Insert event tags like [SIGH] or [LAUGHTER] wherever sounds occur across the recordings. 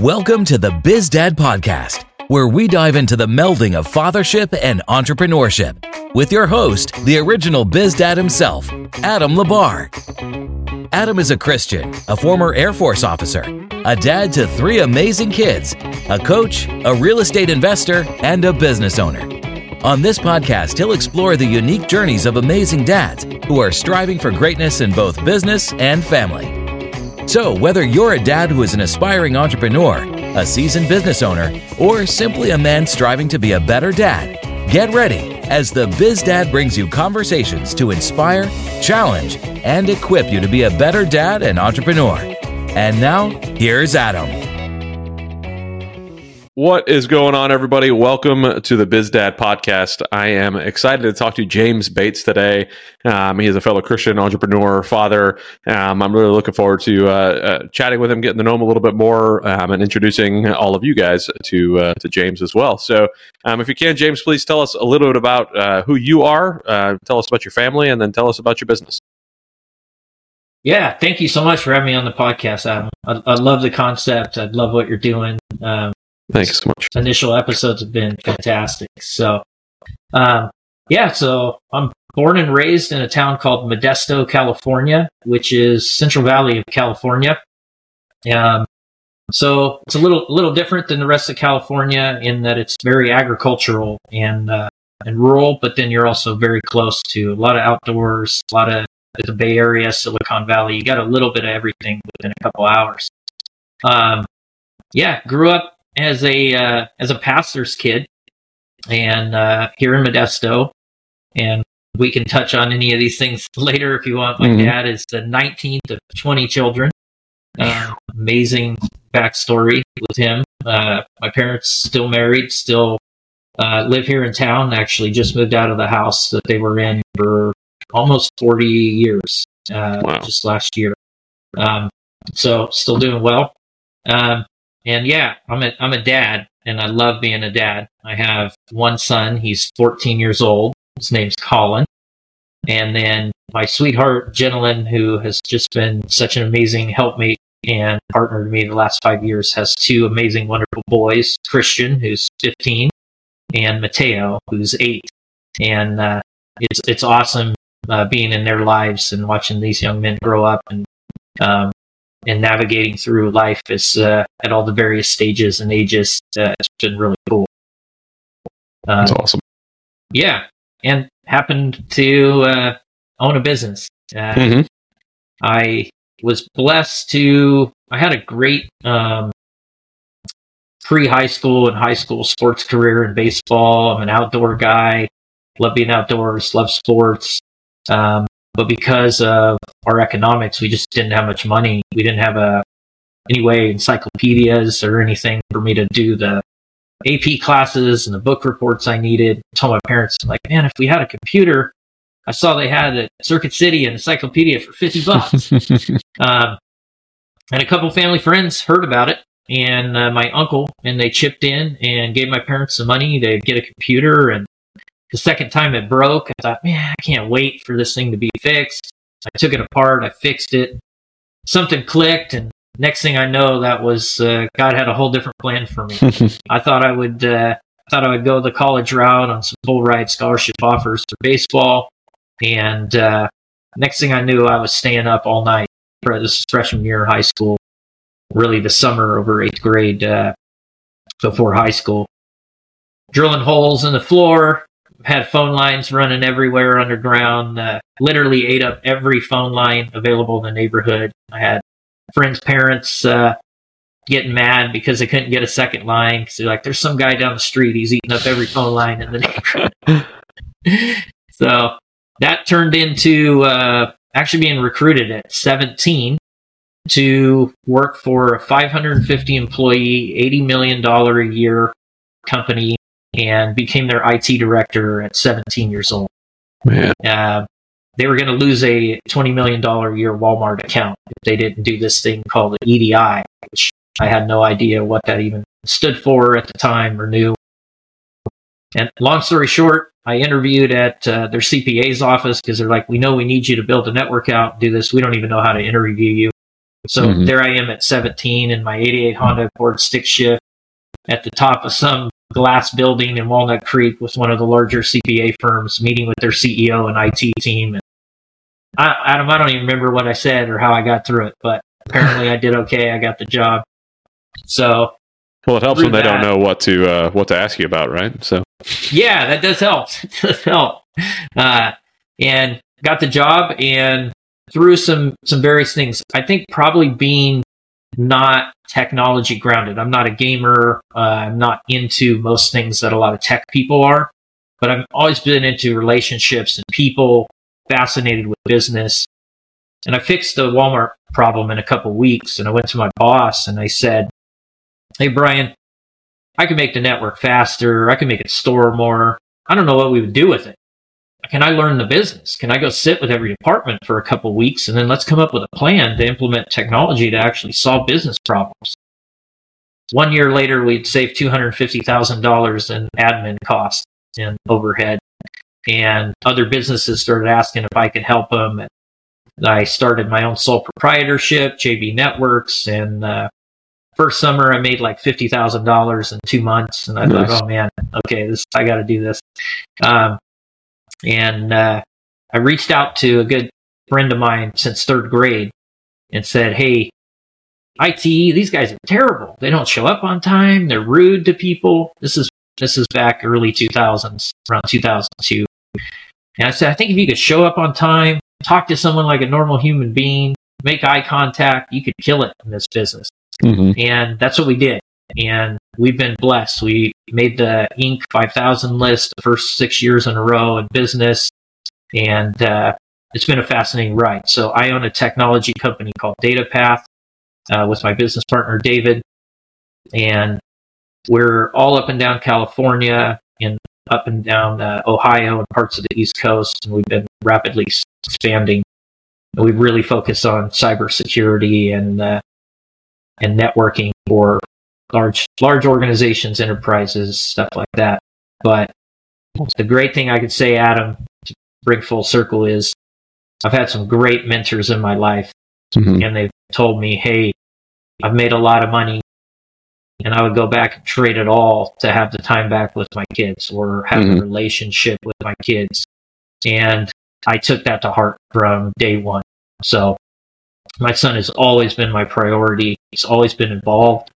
Welcome to the Biz Dad Podcast, where we dive into the melding of fathership and entrepreneurship with your host, the original Biz Dad himself, Adam Labar. Adam is a Christian, a former Air Force officer, a dad to three amazing kids, a coach, a real estate investor, and a business owner. On this podcast, he'll explore the unique journeys of amazing dads who are striving for greatness in both business and family. So, whether you're a dad who is an aspiring entrepreneur, a seasoned business owner, or simply a man striving to be a better dad, get ready as the Biz Dad brings you conversations to inspire, challenge, and equip you to be a better dad and entrepreneur. And now, here's Adam. What is going on, everybody? Welcome to the Biz Dad podcast. I am excited to talk to James Bates today. Um, he is a fellow Christian entrepreneur, father. Um, I'm really looking forward to uh, uh, chatting with him, getting to know him a little bit more, um, and introducing all of you guys to uh, to James as well. So, um, if you can, James, please tell us a little bit about uh, who you are. Uh, tell us about your family, and then tell us about your business. Yeah, thank you so much for having me on the podcast. I, I love the concept. I love what you're doing. Um, Thanks so much. Initial episodes have been fantastic. So, um, yeah, so I'm born and raised in a town called Modesto, California, which is Central Valley of California. Um, so it's a little little different than the rest of California in that it's very agricultural and uh, and rural, but then you're also very close to a lot of outdoors, a lot of the Bay Area, Silicon Valley. You got a little bit of everything within a couple hours. Um, yeah, grew up as a uh, as a pastor's kid, and uh, here in Modesto, and we can touch on any of these things [LAUGHS] later if you want. My mm-hmm. dad is the 19th of 20 children. Uh, amazing backstory with him. Uh, my parents still married, still uh, live here in town. Actually, just moved out of the house that they were in for almost 40 years, uh, wow. just last year. Um, so still doing well. Um, and yeah, I'm a I'm a dad, and I love being a dad. I have one son. He's 14 years old. His name's Colin. And then my sweetheart, Jenilyn, who has just been such an amazing helpmate and partner to me the last five years, has two amazing, wonderful boys Christian, who's 15, and Mateo, who's eight. And uh, it's, it's awesome uh, being in their lives and watching these young men grow up and um, and navigating through life is uh, at all the various stages and ages. Uh, it's been really cool. Uh, That's awesome. Yeah, and happened to uh, own a business. Uh, mm-hmm. I was blessed to. I had a great um, pre high school and high school sports career in baseball. I'm an outdoor guy. Love being outdoors. Love sports. Um, but because of our economics, we just didn't have much money. We didn't have a anyway encyclopedias or anything for me to do the AP classes and the book reports I needed. I told my parents, I'm like, man, if we had a computer, I saw they had a Circuit City and encyclopedia for 50 bucks. [LAUGHS] um, and a couple family friends heard about it and uh, my uncle and they chipped in and gave my parents some money to get a computer and the second time it broke, I thought, man, I can't wait for this thing to be fixed. I took it apart, I fixed it. Something clicked, and next thing I know, that was uh, God had a whole different plan for me. [LAUGHS] I thought I would, uh, I thought I would go the college route on some full ride scholarship offers for baseball, and uh, next thing I knew, I was staying up all night. This is freshman year of high school, really the summer over eighth grade uh, before high school. Drilling holes in the floor, had phone lines running everywhere underground. Uh, literally ate up every phone line available in the neighborhood. I had friends' parents uh, getting mad because they couldn't get a second line because they're like, "There's some guy down the street. He's eating up every phone line in the neighborhood." [LAUGHS] so that turned into uh, actually being recruited at 17 to work for a 550 employee, 80 million dollar a year company and became their IT director at 17 years old. Man. Uh, they were going to lose a $20 million a year Walmart account if they didn't do this thing called the EDI, which I had no idea what that even stood for at the time or knew. And long story short, I interviewed at uh, their CPA's office because they're like, we know we need you to build a network out, do this. We don't even know how to interview you. So mm-hmm. there I am at 17 in my 88 Honda Accord stick shift at the top of some glass building in Walnut Creek with one of the larger CPA firms, meeting with their CEO and IT team. And I, Adam, I don't even remember what I said or how I got through it, but apparently I did okay. I got the job. So, well, it helps when they that, don't know what to uh, what to ask you about, right? So, yeah, that does help. [LAUGHS] It does help. Uh, and got the job and through some some various things. I think probably being not technology grounded. I'm not a gamer. Uh, I'm not into most things that a lot of tech people are, but I've always been into relationships and people, fascinated with business. And I fixed the Walmart problem in a couple weeks. And I went to my boss and I said, Hey, Brian, I can make the network faster. I can make it store more. I don't know what we would do with it can I learn the business? Can I go sit with every department for a couple weeks and then let's come up with a plan to implement technology to actually solve business problems? One year later, we'd save $250,000 in admin costs and overhead. And other businesses started asking if I could help them. And I started my own sole proprietorship, JB Networks. And uh, first summer, I made like $50,000 in two months. And I nice. thought, oh man, okay, this I got to do this. Um, and uh, I reached out to a good friend of mine since third grade and said, Hey, ITE, these guys are terrible. They don't show up on time. They're rude to people. This is this is back early 2000s, around 2002. And I said, I think if you could show up on time, talk to someone like a normal human being, make eye contact, you could kill it in this business. Mm-hmm. And that's what we did and we've been blessed. We made the Inc. 5000 list the first six years in a row in business, and uh, it's been a fascinating ride. So I own a technology company called DataPath uh, with my business partner David, and we're all up and down California and up and down uh, Ohio and parts of the East Coast, and we've been rapidly expanding. And we really focus on cybersecurity and uh, and networking for large large organizations, enterprises, stuff like that. But the great thing I could say, Adam, to bring full circle is I've had some great mentors in my life, mm-hmm. and they've told me, "Hey, I've made a lot of money, and I would go back and trade it all to have the time back with my kids or have mm-hmm. a relationship with my kids." And I took that to heart from day one. So my son has always been my priority. He's always been involved.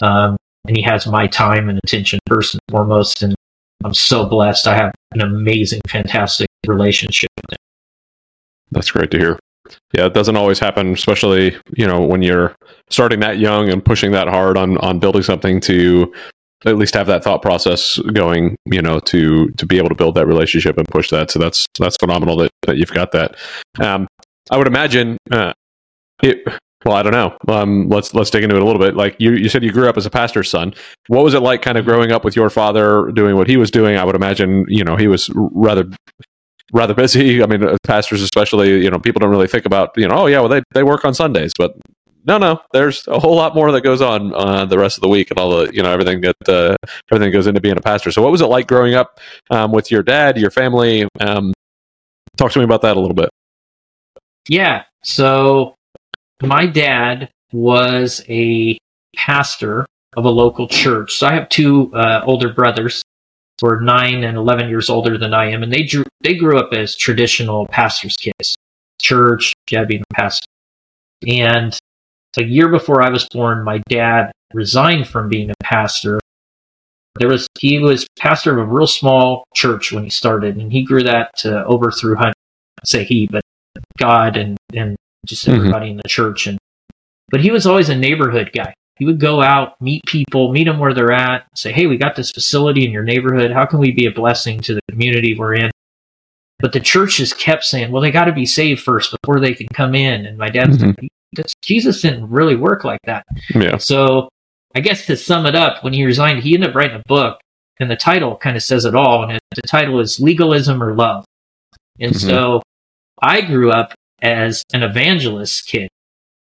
Um, and he has my time and attention first and foremost. And I'm so blessed. I have an amazing, fantastic relationship with him. That's great to hear. Yeah, it doesn't always happen, especially you know when you're starting that young and pushing that hard on on building something to at least have that thought process going. You know, to to be able to build that relationship and push that. So that's that's phenomenal that that you've got that. Um, I would imagine uh, it well, I don't know. Um, let's let's dig into it a little bit. Like you, you said, you grew up as a pastor's son. What was it like, kind of growing up with your father doing what he was doing? I would imagine, you know, he was rather rather busy. [LAUGHS] I mean, pastors especially, you know, people don't really think about, you know, oh yeah, well they they work on Sundays, but no, no, there's a whole lot more that goes on uh, the rest of the week and all the, you know, everything that uh, everything goes into being a pastor. So, what was it like growing up um, with your dad, your family? Um, talk to me about that a little bit. Yeah. So my dad was a pastor of a local church. So I have two uh, older brothers who are nine and 11 years older than I am. And they, drew, they grew up as traditional pastor's kids, church, dad being a pastor. And a year before I was born, my dad resigned from being a pastor. There was he was pastor of a real small church when he started, and he grew that to over through say he, but God and and just mm-hmm. everybody mm-hmm. in the church. And but he was always a neighborhood guy. He would go out, meet people, meet them where they're at, say, "Hey, we got this facility in your neighborhood. How can we be a blessing to the community we're in?" But the church just kept saying, "Well, they got to be saved first before they can come in." And my dad's mm-hmm. like, "Jesus didn't really work like that." Yeah. So I guess to sum it up, when he resigned, he ended up writing a book, and the title kind of says it all. And it, the title is "Legalism or Love." And mm-hmm. so I grew up as an evangelist kid.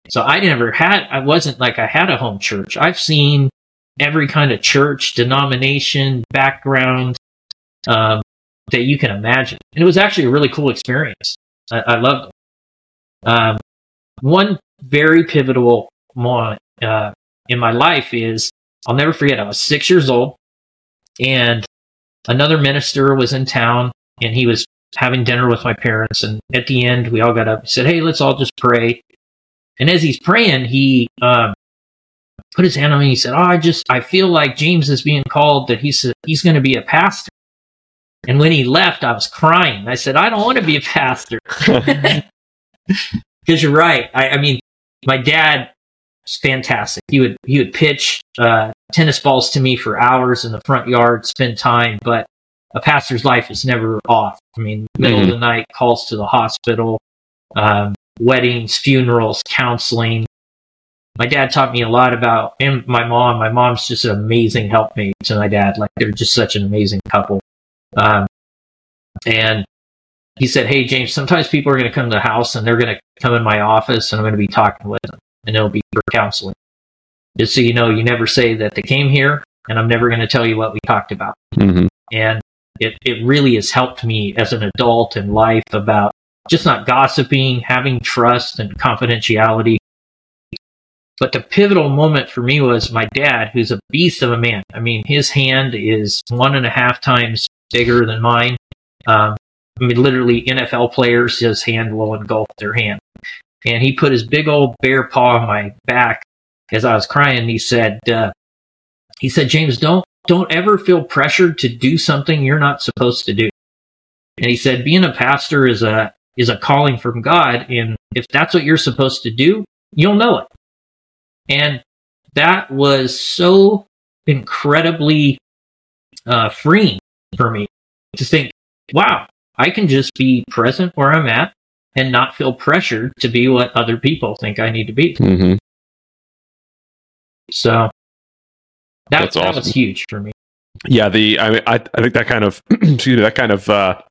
So I never had, I wasn't like I had a home church. I've seen every kind of church, denomination, background um, that you can imagine. And it was actually a really cool experience. I, I loved it. Um, one very pivotal moment uh, in my life is I'll never forget. I was six years old, and another minister was in town, and he was having dinner with my parents. And at the end, we all got up and said, "Hey, let's all just pray." And as he's praying, he um, put his hand on me. He said, "Oh, I just I feel like James is being called that he's he's going to be a pastor." And when he left, I was crying. I said, "I don't want to be a pastor." [LAUGHS] Because you're right. I, I, mean, my dad was fantastic. He would he would pitch uh, tennis balls to me for hours in the front yard, spend time. But a pastor's life is never off. I mean, middle mm-hmm. of the night, calls to the hospital, um, weddings, funerals, counseling. My dad taught me a lot about, and my mom. My mom's just an amazing helpmate to my dad. Like they're just such an amazing couple. Um, and he said, Hey, James, sometimes people are going to come to the house and they're going to come in my office and I'm going to be talking with them and it'll be for counseling. Just so you know, you never say that they came here and I'm never going to tell you what we talked about. Mm-hmm. And it, it really has helped me as an adult in life about just not gossiping, having trust and confidentiality. But the pivotal moment for me was my dad, who's a beast of a man. I mean, his hand is one and a half times bigger than mine. Um, I mean, literally NFL players, his hand will engulf their hand. And he put his big old bare paw on my back as I was crying. He said, uh, he said, James, don't, don't ever feel pressured to do something you're not supposed to do. And he said, being a pastor is a, is a calling from God. And if that's what you're supposed to do, you'll know it. And that was so incredibly uh, freeing for me to think, wow, I can just be present where I'm at and not feel pressured to be what other people think I need to be. Mm-hmm. So that, That's that awesome. was huge for me. Yeah, the I mean, I I think that kind of [CLEARS THROAT] excuse me that kind of uh,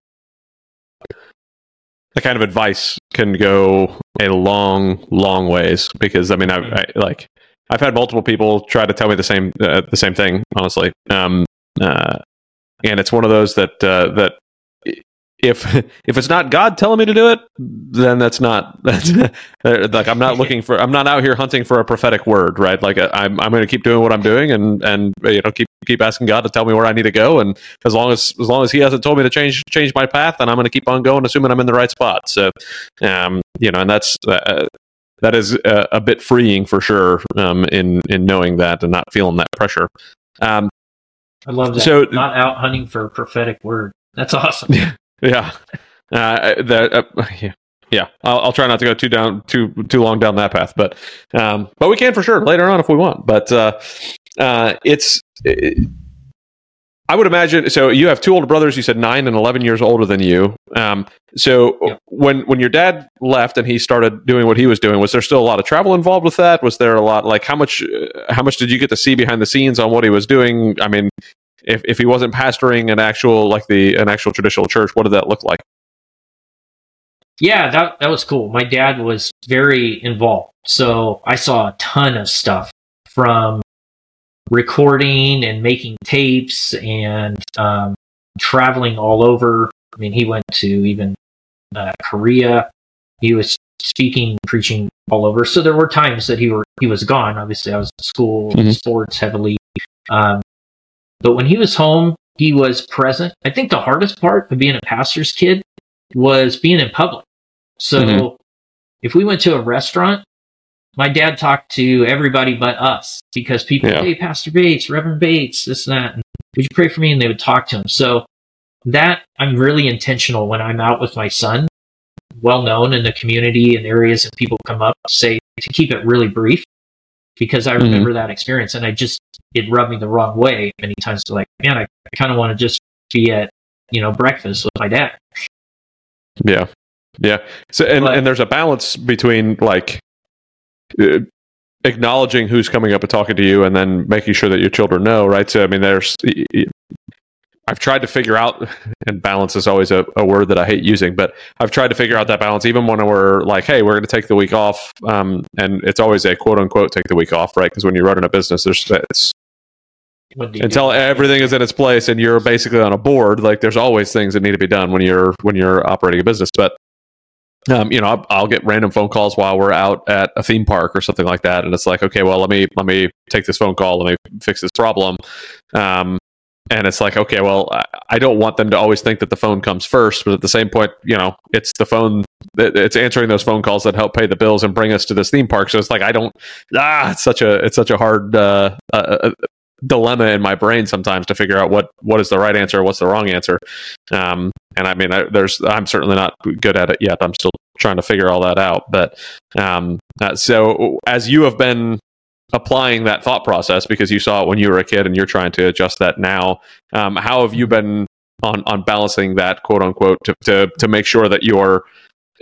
that kind of advice can go a long, long ways because I mean I, I like I've had multiple people try to tell me the same uh, the same thing honestly, um, uh, and it's one of those that uh, that if if it's not God telling me to do it, then that's not that's like I'm not [LAUGHS] looking for I'm not out here hunting for a prophetic word, right? Like uh, I'm I'm going to keep doing what I'm doing and and you know keep keep asking God to tell me where I need to go, and as long as as long as He hasn't told me to change change my path, then I'm going to keep on going, assuming I'm in the right spot. So, um, you know, and that's. Uh, that is a, a, bit freeing for sure um, in in knowing that and not feeling that pressure. Um, I love that. So not out hunting for a prophetic word. That's awesome. [LAUGHS] Yeah, uh, that uh, yeah. Yeah, I'll, I'll, try not to go too down too too long down that path, but um, but we can for sure later on if we want. But uh, uh, it's it, I would imagine. So you have two older brothers. You said nine and eleven years older than you. Um, so yeah. when when your dad left and he started doing what he was doing, was there still a lot of travel involved with that? Was there a lot like how much how much did you get to see behind the scenes on what he was doing? I mean, if, if he wasn't pastoring an actual like the an actual traditional church what did that look like? Yeah that that was cool. My dad was very involved. So i saw a ton of stuff from recording and making tapes and um, traveling all over. I mean he went to even uh, korea. He was speaking preaching all over. So there were times that he were he was gone. Obviously i was in school mm-hmm. sports heavily. Um, but when he was home, he was present. I think the hardest part of being a pastor's kid was being in public. So mm-hmm. if we went to a restaurant, my dad talked to everybody but us because people, yeah. hey, Pastor Bates, Reverend Bates, this and that. And, Would you pray for me? And they would talk to him. So that I'm really intentional when I'm out with my son, well known in the community and areas that people come up, say to keep it really brief because I remember mm-hmm. that experience and I just, it rubbed me the wrong way many times. To like, man, I, I kind of want to just be at, you know, breakfast with my dad. Yeah. Yeah. So, and, but, and there's a balance between like, uh, acknowledging who's coming up and talking to you and then making sure that your children know right so i mean there's I've tried to figure out, [LAUGHS] and balance is always a, a, word that I hate using, but I've tried to figure out that balance even when we're like, hey, we're going to take the week off. Um, and it's always a quote unquote take the week off, right? Because when you're running a business, there's it's until do? everything is in its place and you're basically on a board, like there's always things that need to be done when you're when you're operating a business. But um, you know, I'll, I'll, get random phone calls while we're out at a theme park or something like that, and it's like, okay, well, let me let me take this phone call, let me fix this problem. Um, and it's like, okay, well, I don't want them to always think that the phone comes first, but at the same point, you know, it's the phone, it's answering those phone calls that help pay the bills and bring us to this theme park. So it's like I don't, ah, it's such a, it's such a hard uh, uh, uh dilemma in my brain sometimes to figure out what what is the right answer, what's the wrong answer. Um, and I mean, I, there's I'm certainly not good at it yet. I'm still trying to figure all that out. But um, uh, so as you have been applying that thought process because you saw it when you were a kid and you're trying to adjust that now, um, how have you been on on balancing that quote unquote to to to make sure that you're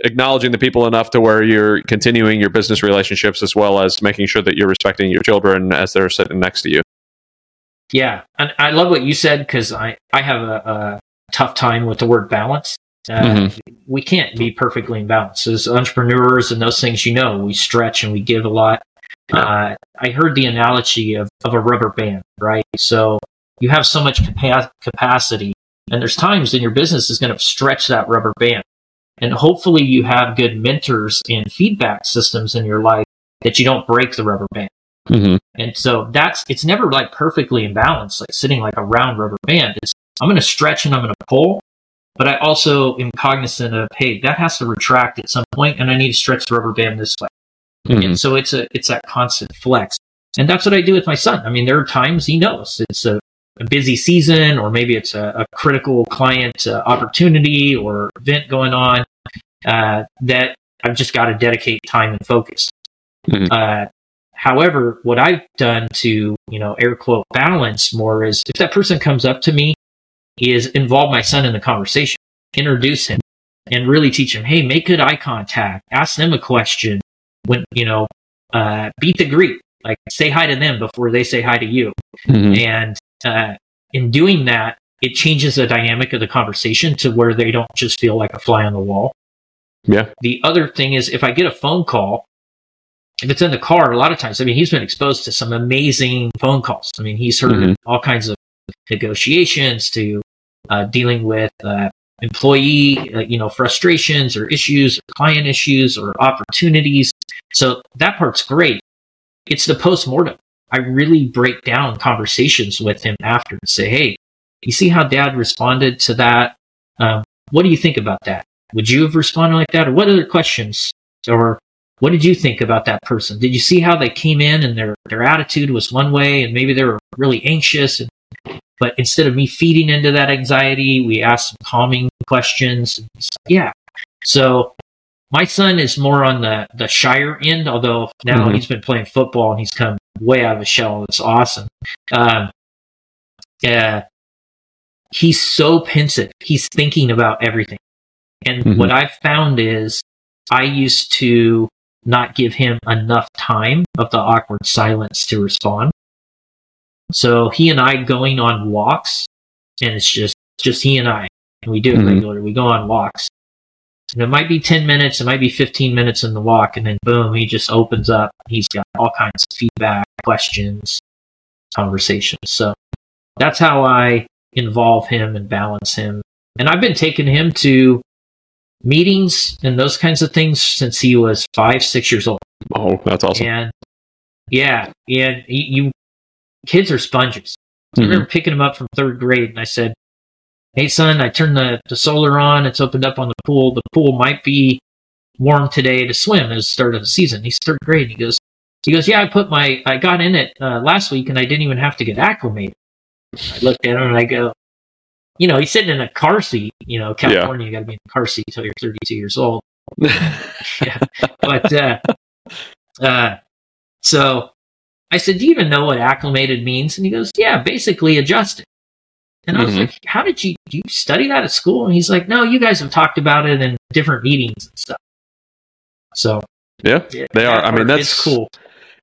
acknowledging the people enough to where you're continuing your business relationships as well as making sure that you're respecting your children as they're sitting next to you. Yeah, and I love what you said because I I have a, a, tough time with the word balance. Uh, mm-hmm. We can't be perfectly in balance as entrepreneurs and those things. You know, we stretch and we give a lot. Uh, I heard the analogy of, of a rubber band, right? So you have so much capa- capacity, and there's times in your business is going to stretch that rubber band. And hopefully, you have good mentors and feedback systems in your life that you don't break the rubber band. Mm-hmm. And so that's it's never like perfectly in balance, like sitting like a round rubber band. It's I'm going to stretch and I'm going to pull, but I also am cognizant of hey, that has to retract at some point, and I need to stretch the rubber band this way. Mm-hmm. And so it's a it's that constant flex, and that's what I do with my son. I mean, there are times he knows it's a, a busy season, or maybe it's a, a critical client uh, opportunity or event going on uh, that I've just got to dedicate time and focus. Mm-hmm. Uh, However, what I've done to, you know, air quote balance more is if that person comes up to me, is involve my son in the conversation, introduce him and really teach him, hey, make good eye contact, ask them a question when, you know, uh, beat the greet, like say hi to them before they say hi to you. Mm-hmm. And uh, in doing that, it changes the dynamic of the conversation to where they don't just feel like a fly on the wall. Yeah. The other thing is if I get a phone call if it's in the car, a lot of times, I mean, he's been exposed to some amazing phone calls. I mean, he's heard mm-hmm. all kinds of negotiations to uh, dealing with uh, employee, uh, you know, frustrations or issues, or client issues or opportunities. So that part's great. It's the post mortem. I really break down conversations with him after and say, "Hey, you see how Dad responded to that? Um, what do you think about that? Would you have responded like that, or what other questions or what did you think about that person? Did you see how they came in and their, their attitude was one way and maybe they were really anxious? And, but instead of me feeding into that anxiety, we asked some calming questions. Yeah. So my son is more on the, the shyer end, although now mm-hmm. he's been playing football and he's come way out of his shell. It's awesome. Um, yeah. He's so pensive. He's thinking about everything. And mm-hmm. what I've found is I used to not give him enough time of the awkward silence to respond. So he and I going on walks, and it's just just he and I, and we do it mm-hmm. regularly. We go on walks, and it might be ten minutes, it might be fifteen minutes in the walk, and then boom, he just opens up. He's got all kinds of feedback, questions, conversations. So that's how I involve him and balance him. And I've been taking him to meetings and those kinds of things since he was five, six years old. Oh, that's awesome. And yeah, and you, you kids are sponges. Mm-hmm. I remember picking him up from third grade and I said, Hey son, I turned the, the solar on. It's opened up on the pool. The pool might be warm today to swim as the start of the season. He's third grade. He goes, he goes, yeah, I put my, I got in it uh, last week and I didn't even have to get acclimated. I looked at him and I go, you know, he's sitting in a car seat. You know, California, yeah. you got to be in a car seat until you're 32 years old. [LAUGHS] yeah. But uh, uh, so I said, "Do you even know what acclimated means?" And he goes, "Yeah, basically adjusted." And I was mm-hmm. like, "How did you you study that at school?" And he's like, "No, you guys have talked about it in different meetings and stuff." So yeah, they are. I mean, that's cool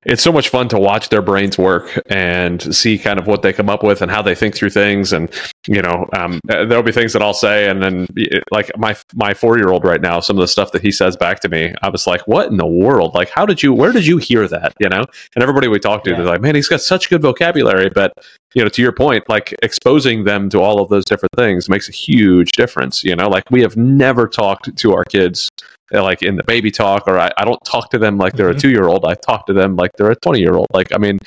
it's so much fun to watch their brains work and see kind of what they come up with and how they think through things. And you know, um, there'll be things that I'll say, and then like my my four year old right now, some of the stuff that he says back to me, I was like, "What in the world? Like, how did you? Where did you hear that? You know?" And everybody we talk to, yeah. they're like, "Man, he's got such good vocabulary." But you know, to your point, like exposing them to all of those different things makes a huge difference. You know, like we have never talked to our kids like in the baby talk, or I, I don't talk to them like they're mm-hmm. a two year old. I talk to them like they're a twenty year old. Like, I mean,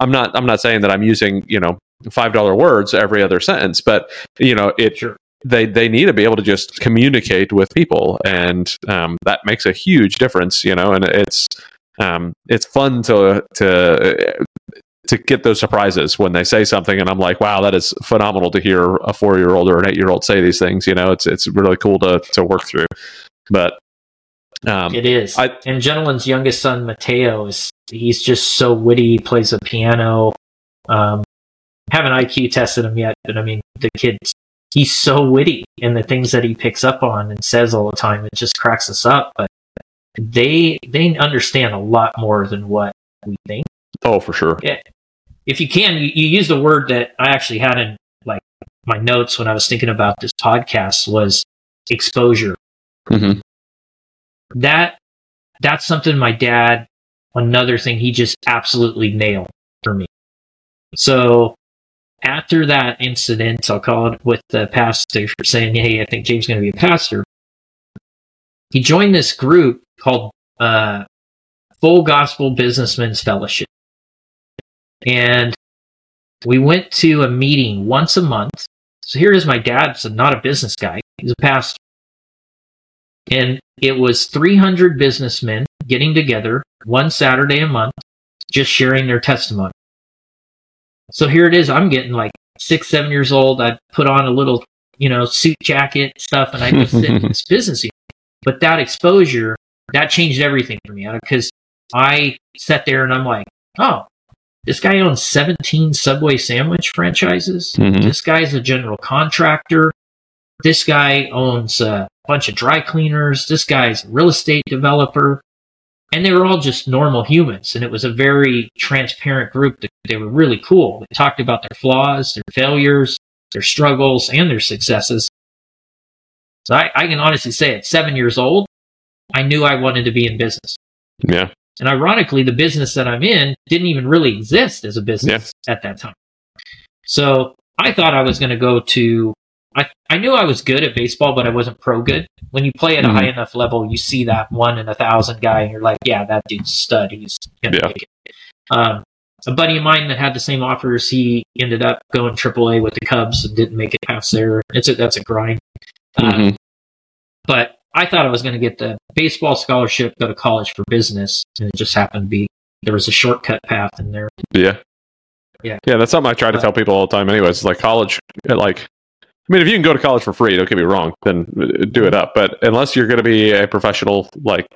I'm not I'm not saying that I'm using you know five dollar words every other sentence, but you know it. Sure. They they need to be able to just communicate with people, and um, that makes a huge difference. You know, and it's um, it's fun to to to get those surprises when they say something and I'm like, wow, that is phenomenal to hear a four year old or an eight year old say these things. You know, it's it's really cool to to work through. But um, it is. I, and Jenilyn's youngest son, Mateo, is he's just so witty. He plays the piano. Um, haven't IQ tested him yet, but I mean, the kid, he's so witty and the things that he picks up on and says all the time. It just cracks us up. But they they understand a lot more than what we think. Oh, for sure. Yeah. If you can, you, you use the word that I actually had in like my notes when I was thinking about this podcast was exposure. Mm-hmm. That that's something my dad. Another thing he just absolutely nailed for me. So after that incident, I'll call it with the pastor for saying, Hey, I think James is going to be a pastor. He joined this group called uh, Full Gospel Businessmen's Fellowship. And we went to a meeting once a month. So here is my dad's not a business guy, he's a pastor. And it was 300 businessmen getting together one Saturday a month, just sharing their testimony. So here it is. I'm getting like six, seven years old. I put on a little, you know, suit jacket stuff, and I just sit in this business. But that exposure, that changed everything for me because I sat there and I'm like, oh, this guy owns 17 Subway sandwich franchises. Mm-hmm. This guy's a general contractor. This guy owns a bunch of dry cleaners. This guy's a real estate developer and they were all just normal humans and it was a very transparent group. They were really cool. They talked about their flaws their failures their struggles and their successes. So I, I, can honestly say at seven years old i knew i wanted to be in business. Yeah. And ironically the business that i'm in didn't even really exist as a business yeah. at that time. So i thought i was going to go to I, I knew I was good at baseball, but I wasn't pro good. When you play at a mm-hmm. high enough level, you see that one in a thousand guy, and you're like, yeah, that dude's stud. He's gonna yeah. make it. Um, a buddy of mine that had the same offers, he ended up going AAA with the Cubs and didn't make it past there. It's a, that's a grind. Um, mm-hmm. but I thought I was going to get the baseball scholarship, go to college for business, and it just happened to be there was a shortcut path in there. Yeah. Yeah. Yeah, that's something I try to tell people all the time anyways. Like college like I mean, if you can go to college for free, don't get me wrong, then do it up. But unless you're going to be a professional, like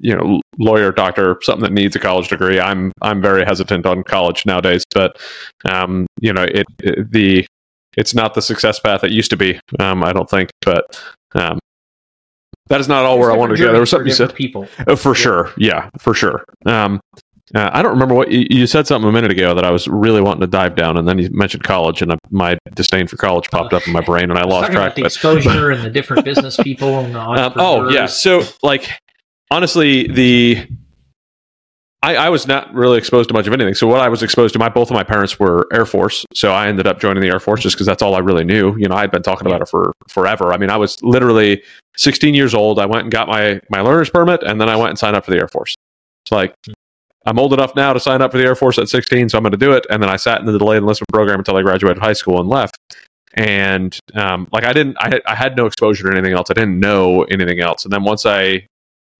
you know, lawyer, doctor, something that needs a college degree, I'm I'm very hesitant on college nowadays. But um, you know, it, it the it's not the success path it used to be. Um, I don't think, but um, that is not all There's where I want to go. There was something you said. People, oh, for yeah. sure, yeah, for sure. Um, uh, I don't remember what you, you, said something a minute ago that I was really wanting to dive down, and then you mentioned college, and my disdain for college popped up in my brain, and I lost track. the exposure [LAUGHS] and the different business people. And [LAUGHS] um, oh yeah, so like honestly, the I, I, was not really exposed to much of anything. So what I was exposed to, my both of my parents were Air Force, so I ended up joining the Air Force just because that's all I really knew. You know, I had been talking about it for forever. I mean, I was literally 16 years old. I went and got my my learner's permit, and then I went and signed up for the Air Force. It's like I'm old enough now to sign up for the Air Force at 16, so I'm going to do it. And then I sat in the delayed enlistment program until I graduated high school and left. And um, like I didn't, I, I had no exposure to anything else. I didn't know anything else. And then once I,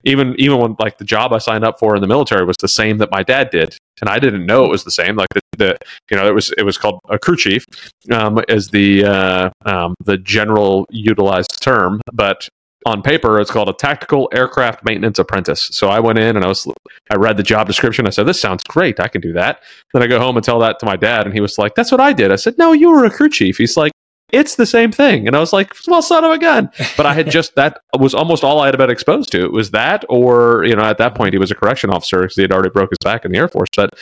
even even when like the job I signed up for in the military was the same that my dad did, and I didn't know it was the same. Like the, the you know it was it was called a crew chief, um, as the uh, um, the general utilized term, but on paper it's called a tactical aircraft maintenance apprentice. So i went in and i was i read the job description. I said this sounds great. I can do that. Then i go home and tell that to my dad and he was like that's what i did. I said no you were a crew chief. He's like it's the same thing. And i was like well son of a gun. But i had [LAUGHS] just that was almost all i had been exposed to. It was that or you know at that point he was a correction officer because he had already broke his back in the air force. But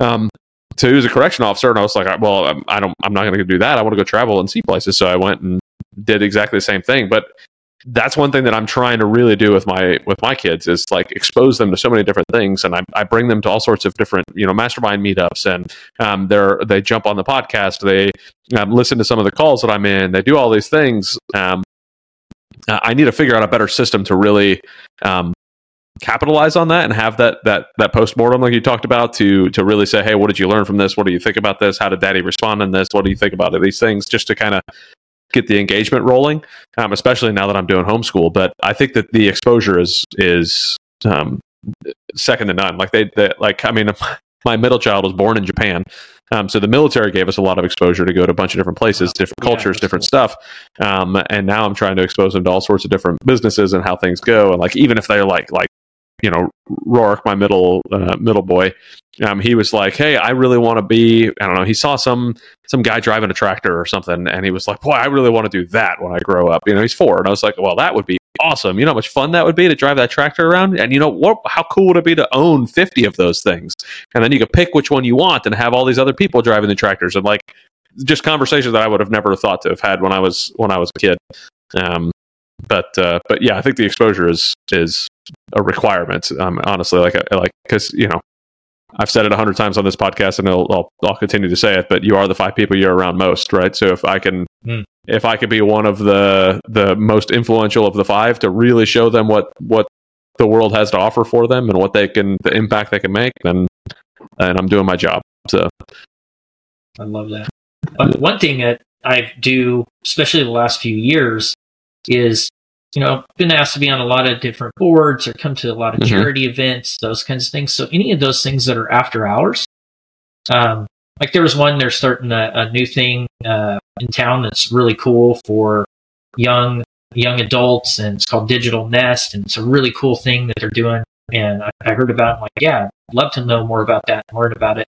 um so he was a correction officer, and I was like, well, I'm, I don't, I'm not going to do that. I want to go travel and see places. So I went and did exactly the same thing. But that's one thing that I'm trying to really do with my with my kids is like expose them to so many different things, and I, I bring them to all sorts of different you know mastermind meetups, and um, they're they jump on the podcast, they um, listen to some of the calls that I'm in, they do all these things. Um, I need to figure out a better system to really um, capitalize on that and have that that that postmortem like you talked about to to really say hey what did you learn from this? What do you think about this? How did daddy respond in this? What do you think about it? these things? Just to kind of get the engagement rolling um, especially now that i'm doing homeschool but i think that the exposure is is um, second to none like they, they like i mean [LAUGHS] my middle child was born in japan um, so the military gave us a lot of exposure to go to a bunch of different places, different cultures, yeah, different cool. stuff. Um, and now I'm trying to expose them to all sorts of different businesses and how things go. And like even if they're like like you know Rourke, my middle uh, middle boy, um, he was like, "Hey, I really want to be." I don't know. He saw some some guy driving a tractor or something, and he was like, "Boy, I really want to do that when I grow up." You know, he's four, and I was like, "Well, that would be awesome. You know how much fun that would be to drive that tractor around? And you know what? How cool would it be to own fifty of those things? And then you could pick which one you want and have all these other people driving the tractors and like." Just conversations that I would have never thought to have had when I was when I was a kid. Um, but uh, but yeah, I think the exposure is is a requirement. Um, honestly, like like because you know I've said it a hundred times on this podcast, and I'll, I'll, I'll continue to say it. But you are the five people you're around most, right? So if I can mm. if I could be one of the the most influential of the five to really show them what what the world has to offer for them and what they can the impact they can make, then and I'm doing my job. So I love that. One thing that I do, especially the last few years, is you know, been asked to be on a lot of different boards or come to a lot of mm-hmm. charity events, those kinds of things. So any of those things that are after hours, um, like there was one, they're starting a, a new thing uh, in town that's really cool for young young adults, and it's called Digital Nest, and it's a really cool thing that they're doing. And I, I heard about it, I'm like, yeah, I'd love to know more about that and learn about it.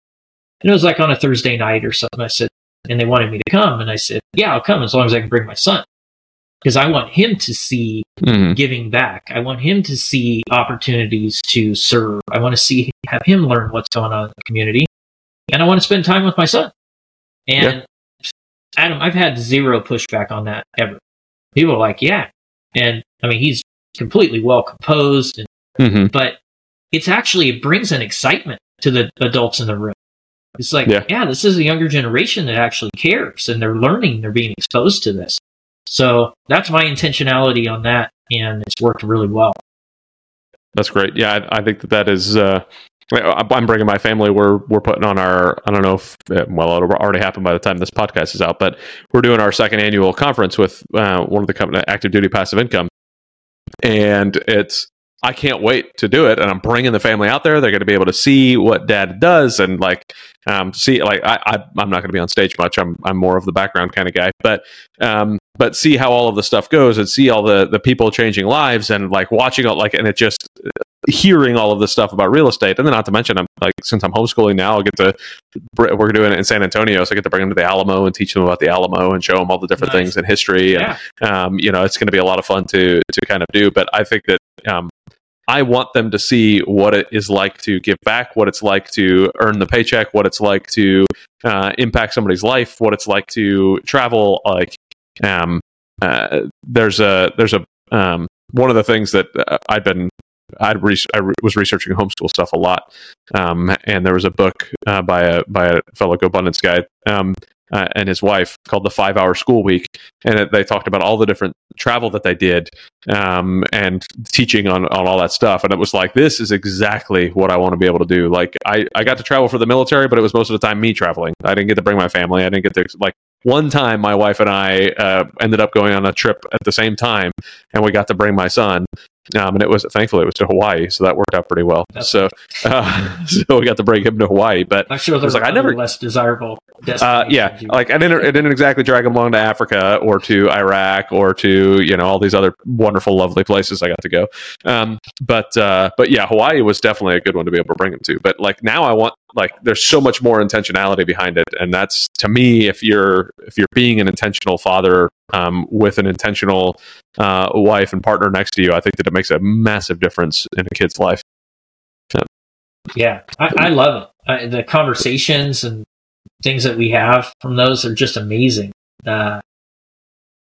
And it was like on a Thursday night or something. I said, and they wanted me to come, and I said, yeah, I'll come as long as I can bring my son because I want him to see mm-hmm. giving back. I want him to see opportunities to serve. I want to see have him learn what's going on in the community, and I want to spend time with my son. And yeah. Adam, I've had zero pushback on that ever. People are like, "Yeah," and I mean, he's completely well composed, and, mm-hmm. but it's actually it brings an excitement to the adults in the room. It's like, yeah. yeah, this is a younger generation that actually cares, and they're learning, they're being exposed to this. So that's my intentionality on that, and it's worked really well. That's great. Yeah, I, I think that that is. Uh, I'm bringing my family. We're we're putting on our. I don't know if well it'll already happen by the time this podcast is out, but we're doing our second annual conference with uh, one of the company, Active Duty Passive Income, and it's I can't wait to do it. And I'm bringing the family out there. They're going to be able to see what dad does and like, um, see, like, I, I, am not going to be on stage much. I'm, I'm more of the background kind of guy, but, um, but see how all of the stuff goes and see all the, the people changing lives and like watching all like, and it just hearing all of this stuff about real estate. And then not to mention, I'm like, since I'm homeschooling now, I'll get to, we're doing it in San Antonio. So I get to bring them to the Alamo and teach them about the Alamo and show them all the different nice. things in history. And, yeah. um, you know, it's going to be a lot of fun to, to kind of do, but I think that, um, I want them to see what it is like to give back, what it's like to earn the paycheck, what it's like to uh, impact somebody's life, what it's like to travel. Like, um, uh, there's a there's a um, one of the things that uh, I've been I'd re- I re- was researching homeschool stuff a lot, um, and there was a book uh, by a by a fellow GoBundance guy um, uh, and his wife called the Five Hour School Week, and it, they talked about all the different travel that they did um, and teaching on on all that stuff. And it was like, this is exactly what I want to be able to do. Like, I I got to travel for the military, but it was most of the time me traveling. I didn't get to bring my family. I didn't get to like one time my wife and I uh, ended up going on a trip at the same time, and we got to bring my son. Um, and it was thankfully it was to Hawaii, so that worked out pretty well. That's so, uh, [LAUGHS] so we got to bring him to Hawaii. But I'm sure there's like I never less desirable. Uh, yeah, like I didn't, I didn't exactly drag him along to Africa or to Iraq or to you know all these other wonderful, lovely places I got to go. Um, but uh, but yeah, Hawaii was definitely a good one to be able to bring him to. But like now, I want like there's so much more intentionality behind it, and that's to me, if you're if you're being an intentional father um, with an intentional uh, wife and partner next to you, I think that it makes a massive difference in a kid's life. Yeah, I, I love it. I, the conversations and things that we have from those are just amazing. Uh,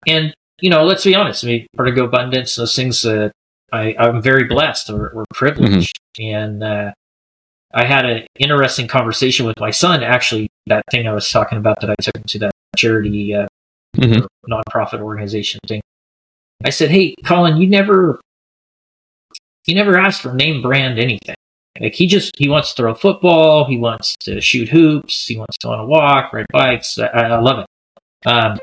and you know, let's be honest. I mean, Prodigal Abundance, those things that I, I'm very blessed or, or privileged, mm-hmm. and uh, I had an interesting conversation with my son. Actually, that thing I was talking about that I took him to that charity uh, mm-hmm. nonprofit organization thing. I said, "Hey, Colin, you never, you never asked for name brand anything. Like he just he wants to throw football, he wants to shoot hoops, he wants to go on a walk, ride bikes. I, I love it. Um,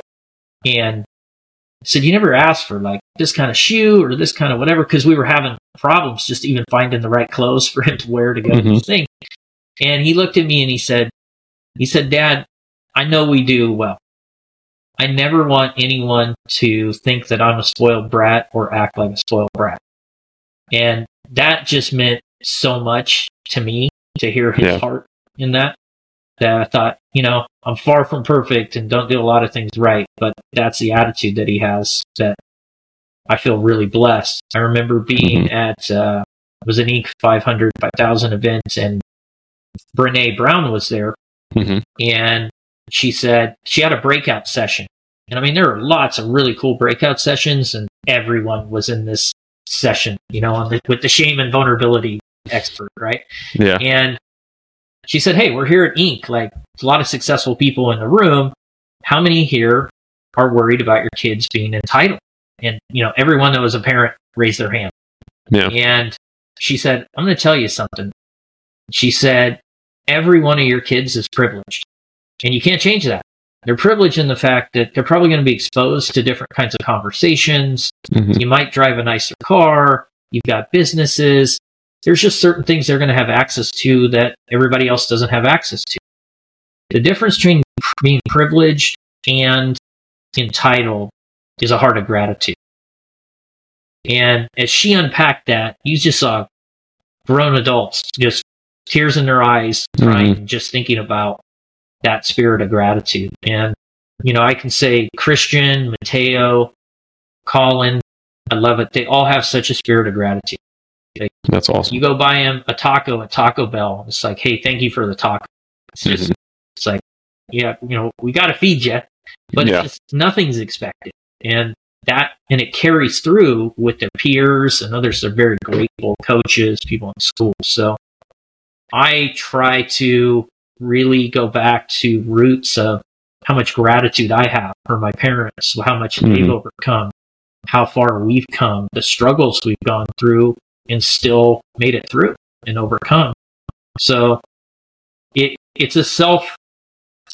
and I said, you never asked for like this kind of shoe or this kind of whatever because we were having problems just even finding the right clothes [LAUGHS] for him to wear to go mm-hmm. to the thing. And he looked at me and he said, he said, Dad, I know we do well. I never want anyone to think that I'm a spoiled brat or act like a spoiled brat. And that just meant so much to me to hear his yeah. heart in that that I thought, you know, I'm far from perfect and don't do a lot of things right, but that's the attitude that he has that I feel really blessed. I remember being mm-hmm. at, uh, was an Inc. 500, 5000 event and Brene Brown was there mm-hmm. and she said she had a breakout session. And I mean, there are lots of really cool breakout sessions and everyone was in this session, you know, the, with the shame and vulnerability expert, right? Yeah. And she said, Hey, we're here at Inc. Like a lot of successful people in the room. How many here are worried about your kids being entitled? And, you know, everyone that was a parent raised their hand. Yeah. And she said, I'm going to tell you something. She said, every one of your kids is privileged and you can't change that. They're privileged in the fact that they're probably going to be exposed to different kinds of conversations. Mm-hmm. You might drive a nicer car. You've got businesses there's just certain things they're going to have access to that everybody else doesn't have access to. The difference between being privileged and entitled is a heart of gratitude. And as she unpacked that, you just saw grown adults just tears in their eyes, crying, mm-hmm. just thinking about that spirit of gratitude. And, you know, I can say Christian, Mateo, Colin, I love it. They all have such a spirit of gratitude. Like, That's awesome. You go buy him a taco at Taco Bell. It's like, hey, thank you for the taco. It's just, mm-hmm. it's like, yeah, you know, we got to feed you, but yeah. just, nothing's expected, and that and it carries through with their peers and others. They're very grateful coaches, people in school. So I try to really go back to roots of how much gratitude I have for my parents, how much mm-hmm. they've overcome, how far we've come, the struggles we've gone through, and still made it through and overcome. So it it's a self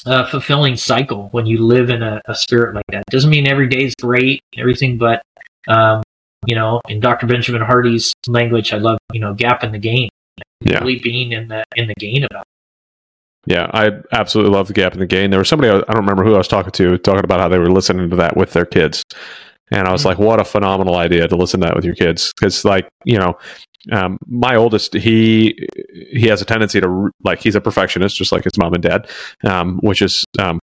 uh, fulfilling cycle when you live in a, a, spirit like that. Doesn't mean every day is great, everything, but um, you know, in Dr. Benjamin Hardy's language, I love you know gap in the gain, yeah. really being in the in the gain about. Yeah, I absolutely love the gap in the gain. There was somebody I don't remember who I was talking to talking about how they were listening to that with their kids, and I was mm-hmm. like, what a phenomenal idea to listen to that with your kids. Because, like, you know, um, my oldest, he he has a tendency to like he's a perfectionist, just like his mom and dad, um, which is um,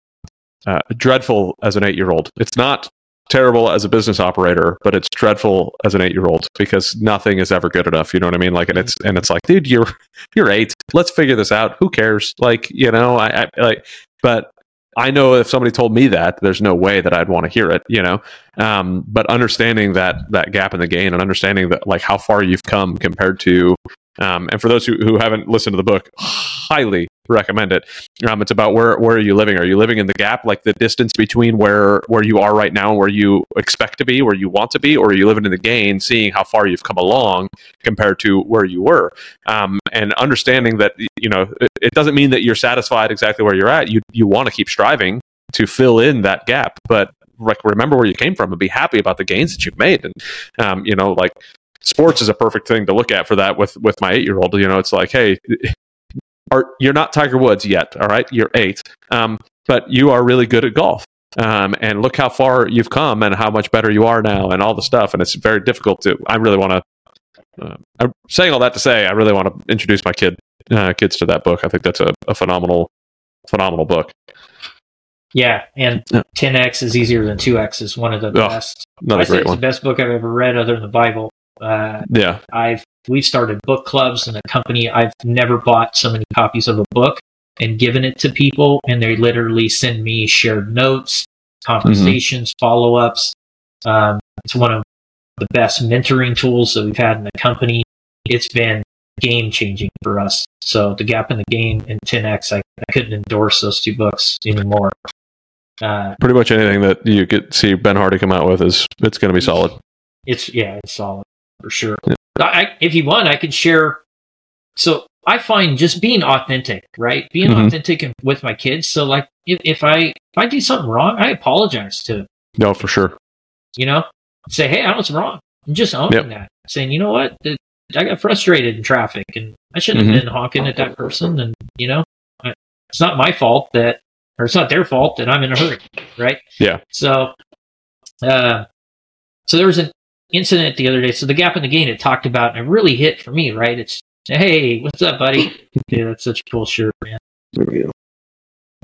uh, dreadful as an eight year old. It's not terrible as a business operator, but it's dreadful as an eight year old because nothing is ever good enough. You know what I mean? Like, and it's and it's like, dude, you're [LAUGHS] you're eight. Let's figure this out. Who cares? Like, you know, I, I like, but I know if somebody told me that, there's no way that I'd want to hear it, you know. Um, but understanding that that gap in the gain and understanding that like how far you've come compared to um, and for those who, who haven't listened to the book, highly recommend it. Um, it's about where where are you living? Are you living in the gap, like the distance between where where you are right now, and where you expect to be, where you want to be, or are you living in the gain, seeing how far you've come along compared to where you were, um, and understanding that you know it, it doesn't mean that you're satisfied exactly where you're at. You you want to keep striving to fill in that gap, but like remember where you came from and be happy about the gains that you've made and um, you know like sports is a perfect thing to look at for that with with my eight year old. You know, it's like, hey, are, you're not Tiger Woods yet, all right? You're eight, um, but you are really good at golf. Um, and look how far you've come and how much better you are now and all the stuff. And it's very difficult to. I really want to. Uh, I'm saying all that to say I really want to introduce my kid uh, kids to that book. I think that's a, a phenomenal phenomenal book. Yeah, and 10x is easier than 2x is one of the oh, best. Another I great one. It's the best book I've ever read, other than the Bible. Uh, Yeah. I've we've started book clubs in the company. I've never bought so many copies of a book and given it to people, and they literally send me shared notes, conversations, follow ups. Um, it's one of the best mentoring tools that we've had in the company. It's been game changing for us. So the gap in the gain and 10x, I, I couldn't endorse those two books anymore. Uh, Pretty much anything that you could see Ben Hardy come out with is it's going to be solid. it's yeah, it's solid for sure. I, if you want, I can share. So I find just being authentic, right? Being Mhm. authentic with my kids. So like, if, if I if I do something wrong, I apologize to them, No, for sure. you know, say, hey, I was wrong, I'm just owning Yep. that, saying, you know what, I got frustrated in traffic, and I shouldn't have been honking at that person, and you know, it's not my fault that, or it's not their fault that I'm in a hurry, right? Yeah. So, uh, so there was an incident the other day. So the gap in the gain it talked about, and it really hit for me, right? It's hey, what's up, buddy? [LAUGHS] yeah, that's such a cool shirt, man. There we go.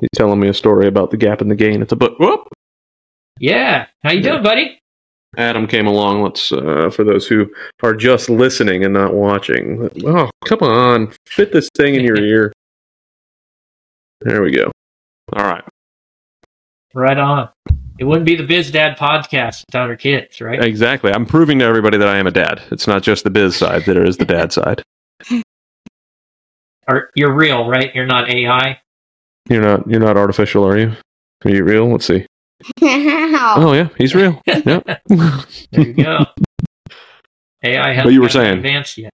He's telling me a story about the gap in the gain. It's a book. Whoop. Yeah, how you Yeah. doing, buddy? Adam came along. Let's uh, for those who are just listening and not watching. Oh, come on, fit this thing in your [LAUGHS] ear. There we go. All right. Right on. It wouldn't be the Biz Dad podcast without our kids, right? Exactly. I'm proving to everybody that I am a dad. It's not just the biz side; that it is the dad [LAUGHS] side. Or you're real, right? You're not AI. You're not. You're not artificial, are you? Are you real? Let's see. [LAUGHS] Oh yeah, he's real. Yeah. [LAUGHS] There you go. AI hasn't But you were saying. advanced yet.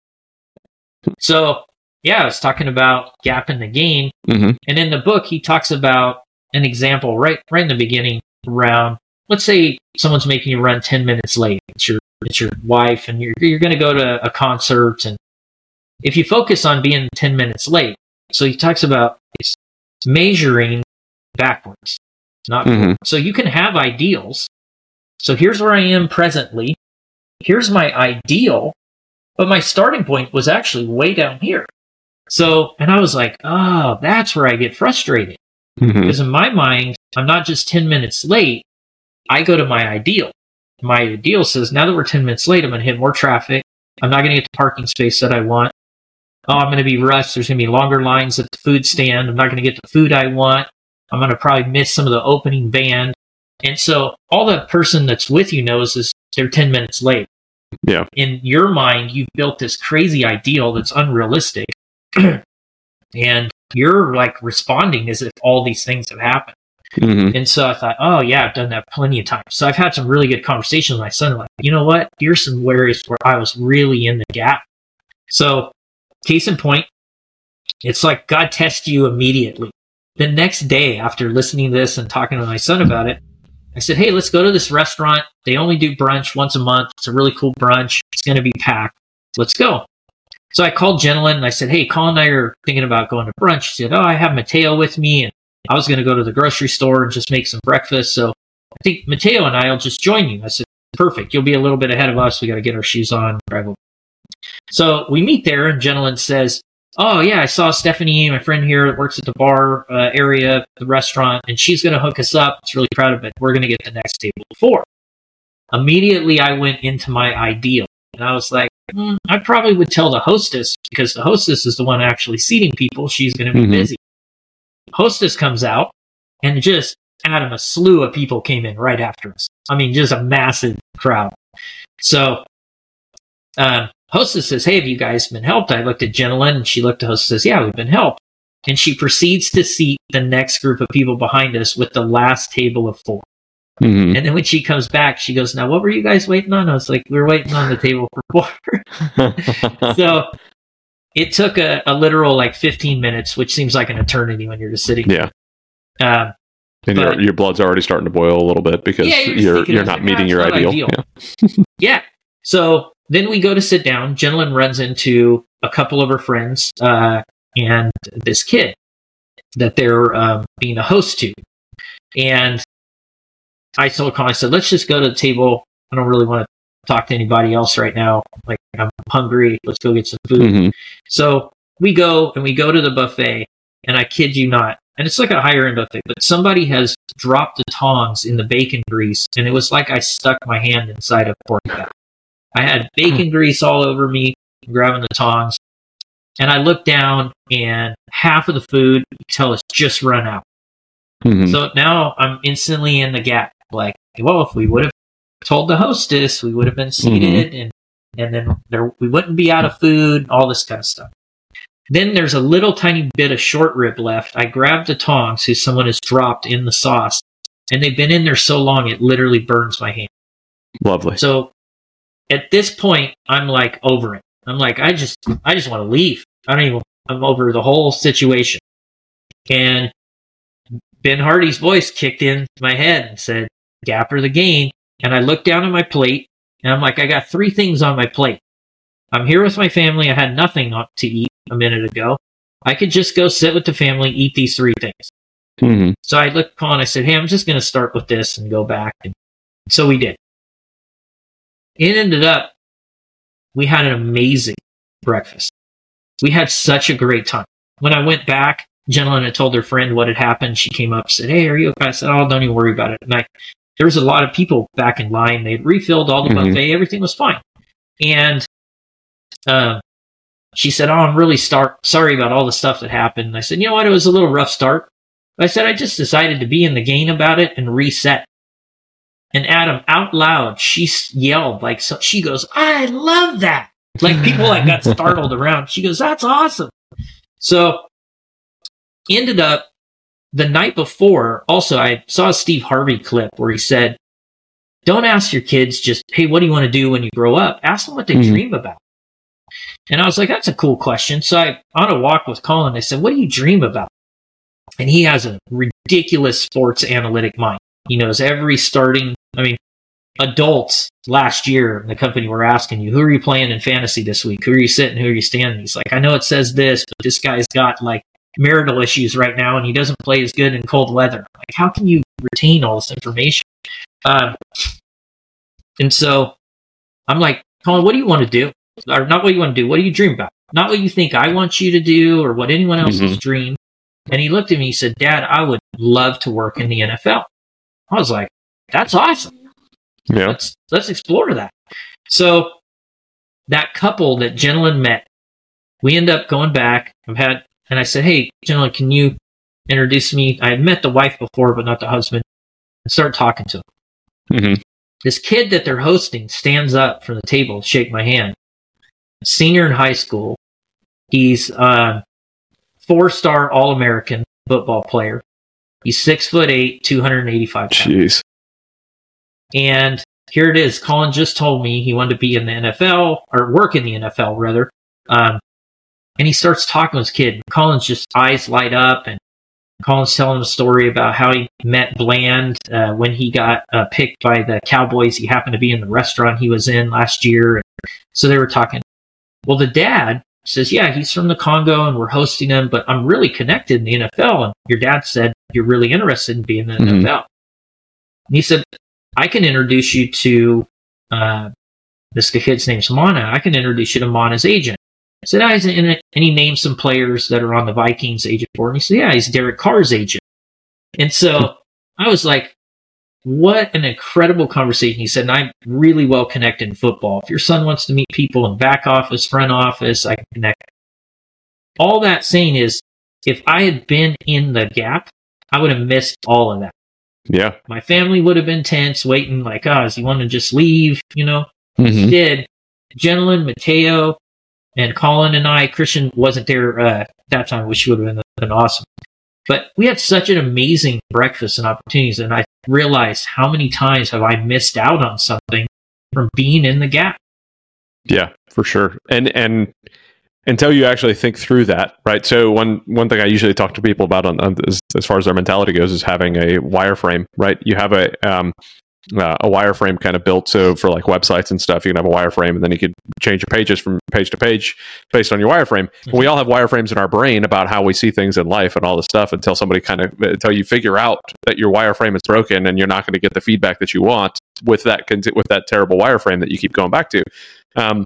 So yeah, I was talking about gap in the gain, hmm and in the book he talks about an example right right in the beginning around let's say someone's making you run 10 minutes late. It's your it's your wife and you're you're going to go to a concert and if you focus on being 10 minutes late so he talks about it's measuring backwards not Mhm. so you can have ideals. So here's where i am presently. Here's my ideal but my starting point was actually way down here. So and i was like oh that's where i get frustrated hmm because in my mind, I'm not just 10 minutes late. I go to my ideal. My ideal says, now that we're 10 minutes late, I'm going to hit more traffic. I'm not going to get the parking space that I want. Oh, I'm going to be rushed. There's going to be longer lines at the food stand. I'm not going to get the food I want. I'm going to probably miss some of the opening band. And so all the person that's with you knows is they're 10 minutes late. Yeah. In your mind, you've built this crazy ideal that's unrealistic. [CLEARS THROAT] and you're like responding as if all these things have happened. hmm And so I thought, oh yeah, I've done that plenty of times. So I've had some really good conversations with my son. Like, you know what? Here's some areas where I was really in the gap. So, case in point, it's like God tests you immediately. The next day, after listening to this and talking to my son about it, I said, hey, let's go to this restaurant. They only do brunch once a month. It's a really cool brunch. It's going to be packed. Let's go. So I called Jenilyn and I said, hey, Colin and I are thinking about going to brunch. She said, oh, I have Mateo with me and I was going to go to the grocery store and just make some breakfast. So I think Mateo and I will just join you. I said, perfect. You'll be a little bit ahead of us. We got to get our shoes on. So we meet there and Jenilyn says, oh yeah, I saw Stephanie, my friend here that works at the bar uh, area, the restaurant, and she's going to hook us up. It's really proud of it. We're going to get the next table four. Immediately I went into my ideal and I was like, hmm, I probably would tell the hostess because the hostess is the one actually seating people. She's going to be Mhm. busy. Hostess comes out and just Adam, a slew of people came in right after us. I mean, just a massive crowd. So, um, hostess says, Hey, have you guys been helped? I looked at Jenilyn and she looked at hostess, says, Yeah, we've been helped. And she proceeds to seat the next group of people behind us with the last table of four. Hmm And then when she comes back, she goes, Now, what were you guys waiting on? I was like, We were waiting on the table for four. [LAUGHS] so it took a, a literal like 15 minutes, which seems like an eternity when you're just sitting. yeah. Um, And But- your, your blood's already starting to boil a little bit because Yeah, you're you're you're not like, meeting "Ah, your ideal. ideal." Yeah. [LAUGHS] [LAUGHS] Yeah. So then we go to sit down. Jenilyn runs into a couple of her friends uh, and this kid that they're um, being a host to. And I told Colin, I said, let's just go to the table. I don't really want to talk to anybody else right now. Like, I'm hungry. Let's go get some food. Mhm. So we go and we go to the buffet, and I kid you not, and it's like a higher end buffet, but somebody has dropped the tongs in the bacon grease, and it was like I stuck my hand inside a pork fat. I had bacon grease all over me, grabbing the tongs. And I looked down and half of the food, you tell us just run out. Mm-hmm. So now I'm instantly in the gap. Like, well, if we would have told the hostess, we would have been seated mm-hmm. and, and then there, we wouldn't be out of food, all this kind of stuff. Then there's a little tiny bit of short rib left. I grabbed the tongs who someone has dropped in the sauce and they've been in there so long it literally burns my hand. Lovely. So at this point, I'm like over it. I'm like, I just, I just want to leave. I don't even, I'm over the whole situation. And Ben Hardy's voice kicked in my head and said, Gapper the gain. And I looked down at my plate and I'm like, I got three things on my plate. I'm here with my family. I had nothing to eat a minute ago. I could just go sit with the family, eat these three things. Mm-hmm. So I looked upon, I said, Hey, I'm just going to start with this and go back. And so we did. It ended up, we had an amazing breakfast. We had such a great time. When I went back, Jenilyn had told her friend what had happened. She came up said, Hey, are you okay? I said, Oh, don't even worry about it. And I, there was a lot of people back in line. They'd refilled all the mm-hmm. buffet. Everything was fine. And, uh, she said, Oh, I'm really start, sorry about all the stuff that happened. And I said, You know what? It was a little rough start. I said, I just decided to be in the gain about it and reset. And Adam, out loud, she yelled like, so she goes, I love that. Like people like got [LAUGHS] startled around. She goes, that's awesome. So ended up the night before, also, I saw a Steve Harvey clip where he said, don't ask your kids just, hey, what do you want to do when you grow up? Ask them what they mm-hmm. dream about. And I was like, that's a cool question. So I, on a walk with Colin, I said, what do you dream about? And he has a ridiculous sports analytic mind. He knows every starting, I mean, adults last year in the company were asking you, who are you playing in fantasy this week? Who are you sitting? Who are you standing? He's like, I know it says this, but this guy's got like marital issues right now and he doesn't play as good in cold weather. Like, how can you retain all this information? Um, and so I'm like, Colin, what do you want to do? Or not what you want to do. What do you dream about? Not what you think I want you to do or what anyone else's mm-hmm. dream. And he looked at me, he said, Dad, I would love to work in the NFL. I was like, that's awesome. Yeah. Let's, let's explore that. So that couple that Jenilyn met, we end up going back. I've had, and I said, Hey, Jenilyn, can you introduce me? I had met the wife before, but not the husband and start talking to him. Mm-hmm. This kid that they're hosting stands up from the table, shake my hand. Senior in high school. He's, uh, four star All American football player. He's six foot eight, 285 pounds. Jeez. And here it is. Colin just told me he wanted to be in the NFL or work in the NFL rather. Um, and he starts talking to his kid. Colin's just eyes light up and Colin's telling a story about how he met Bland uh, when he got uh, picked by the Cowboys. He happened to be in the restaurant he was in last year. So they were talking. Well, the dad says, Yeah, he's from the Congo and we're hosting him, but I'm really connected in the NFL. And your dad said, You're really interested in being in the mm-hmm. NFL. And he said, I can introduce you to uh, this kid's name's Mana. I can introduce you to Mana's agent. I said, ah, he's in it. And he named some players that are on the Vikings agent board. And he said, Yeah, he's Derek Carr's agent. And so I was like, what an incredible conversation. He said, and I'm really well connected in football. If your son wants to meet people in back office, front office, I can connect. All that saying is, if I had been in the gap, I would have missed all of that. Yeah. My family would have been tense, waiting, like, oh, does he want to just leave? You know? Mm-hmm. Did. Jenilyn, Mateo, and Colin and I, Christian wasn't there uh, that time, which would have been, awesome. But we had such an amazing breakfast and opportunities, and I realized how many times have I missed out on something from being in the gap. Yeah, for sure. And and until you actually think through that, right? So one one thing I usually talk to people about on, on as, as far as their mentality goes is having a wireframe, right? You have a um, uh, a wireframe kind of built. So for like websites and stuff, you can have a wireframe, and then you could change your pages from page to page based on your wireframe. Mm-hmm. We all have wireframes in our brain about how we see things in life and all this stuff until somebody kind of until you figure out that your wireframe is broken and you're not going to get the feedback that you want with that with that terrible wireframe that you keep going back to. Um,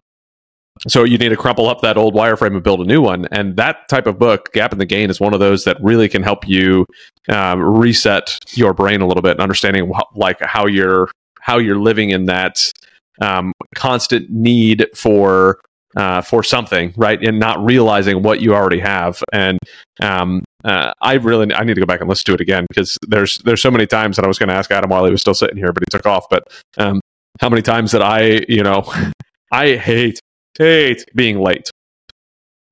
so you need to crumple up that old wireframe and build a new one. And that type of book, Gap in the Gain, is one of those that really can help you um, reset your brain a little bit and understanding wh- like how you're how you're living in that um, constant need for uh, for something, right? And not realizing what you already have. And um, uh, I really I need to go back and listen to it again because there's there's so many times that I was going to ask Adam while he was still sitting here, but he took off. But um, how many times that I you know [LAUGHS] I hate hate being late,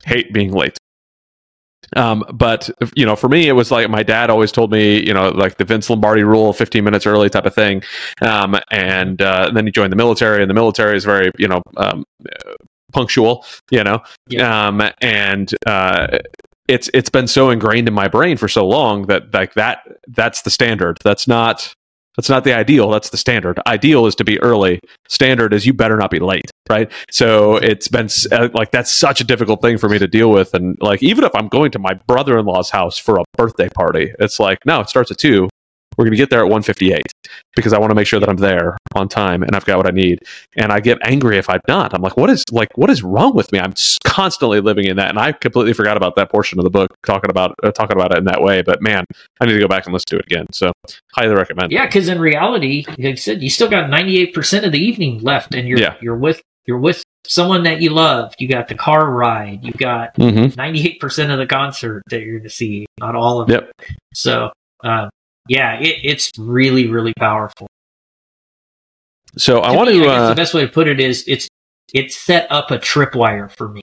hate being late. Um, but you know, for me, it was like my dad always told me, you know, like the Vince Lombardi rule, fifteen minutes early type of thing. Um, and, uh, and then he joined the military, and the military is very, you know, um, punctual, you know, yeah. um, and uh, it's it's been so ingrained in my brain for so long that like that that's the standard. That's not that's not the ideal. That's the standard. Ideal is to be early. Standard is you better not be late, right? So it's been uh, like that's such a difficult thing for me to deal with, and like even if I'm going to my brother-in-law's house for a birthday party, it's like no, it starts at two. We're going to get there at 158 because I want to make sure that I'm there on time and I've got what I need. And I get angry if I'm not. I'm like, what is like, what is wrong with me? I'm constantly living in that, and I completely forgot about that portion of the book talking about uh, talking about it in that way. But man, I need to go back and listen to it again. So highly recommend. Yeah, because in reality, like I said, you still got 98 percent of the evening left, and you're yeah. you're with you're with someone that you love. You got the car ride. You got mm-hmm. 98 mm-hmm. percent of the concert that you're going to see. Not all of yep. it. So uh, yeah, it, it's really, really powerful. So I to want me, to. Uh, the best way to put it is it's it set up a tripwire for me.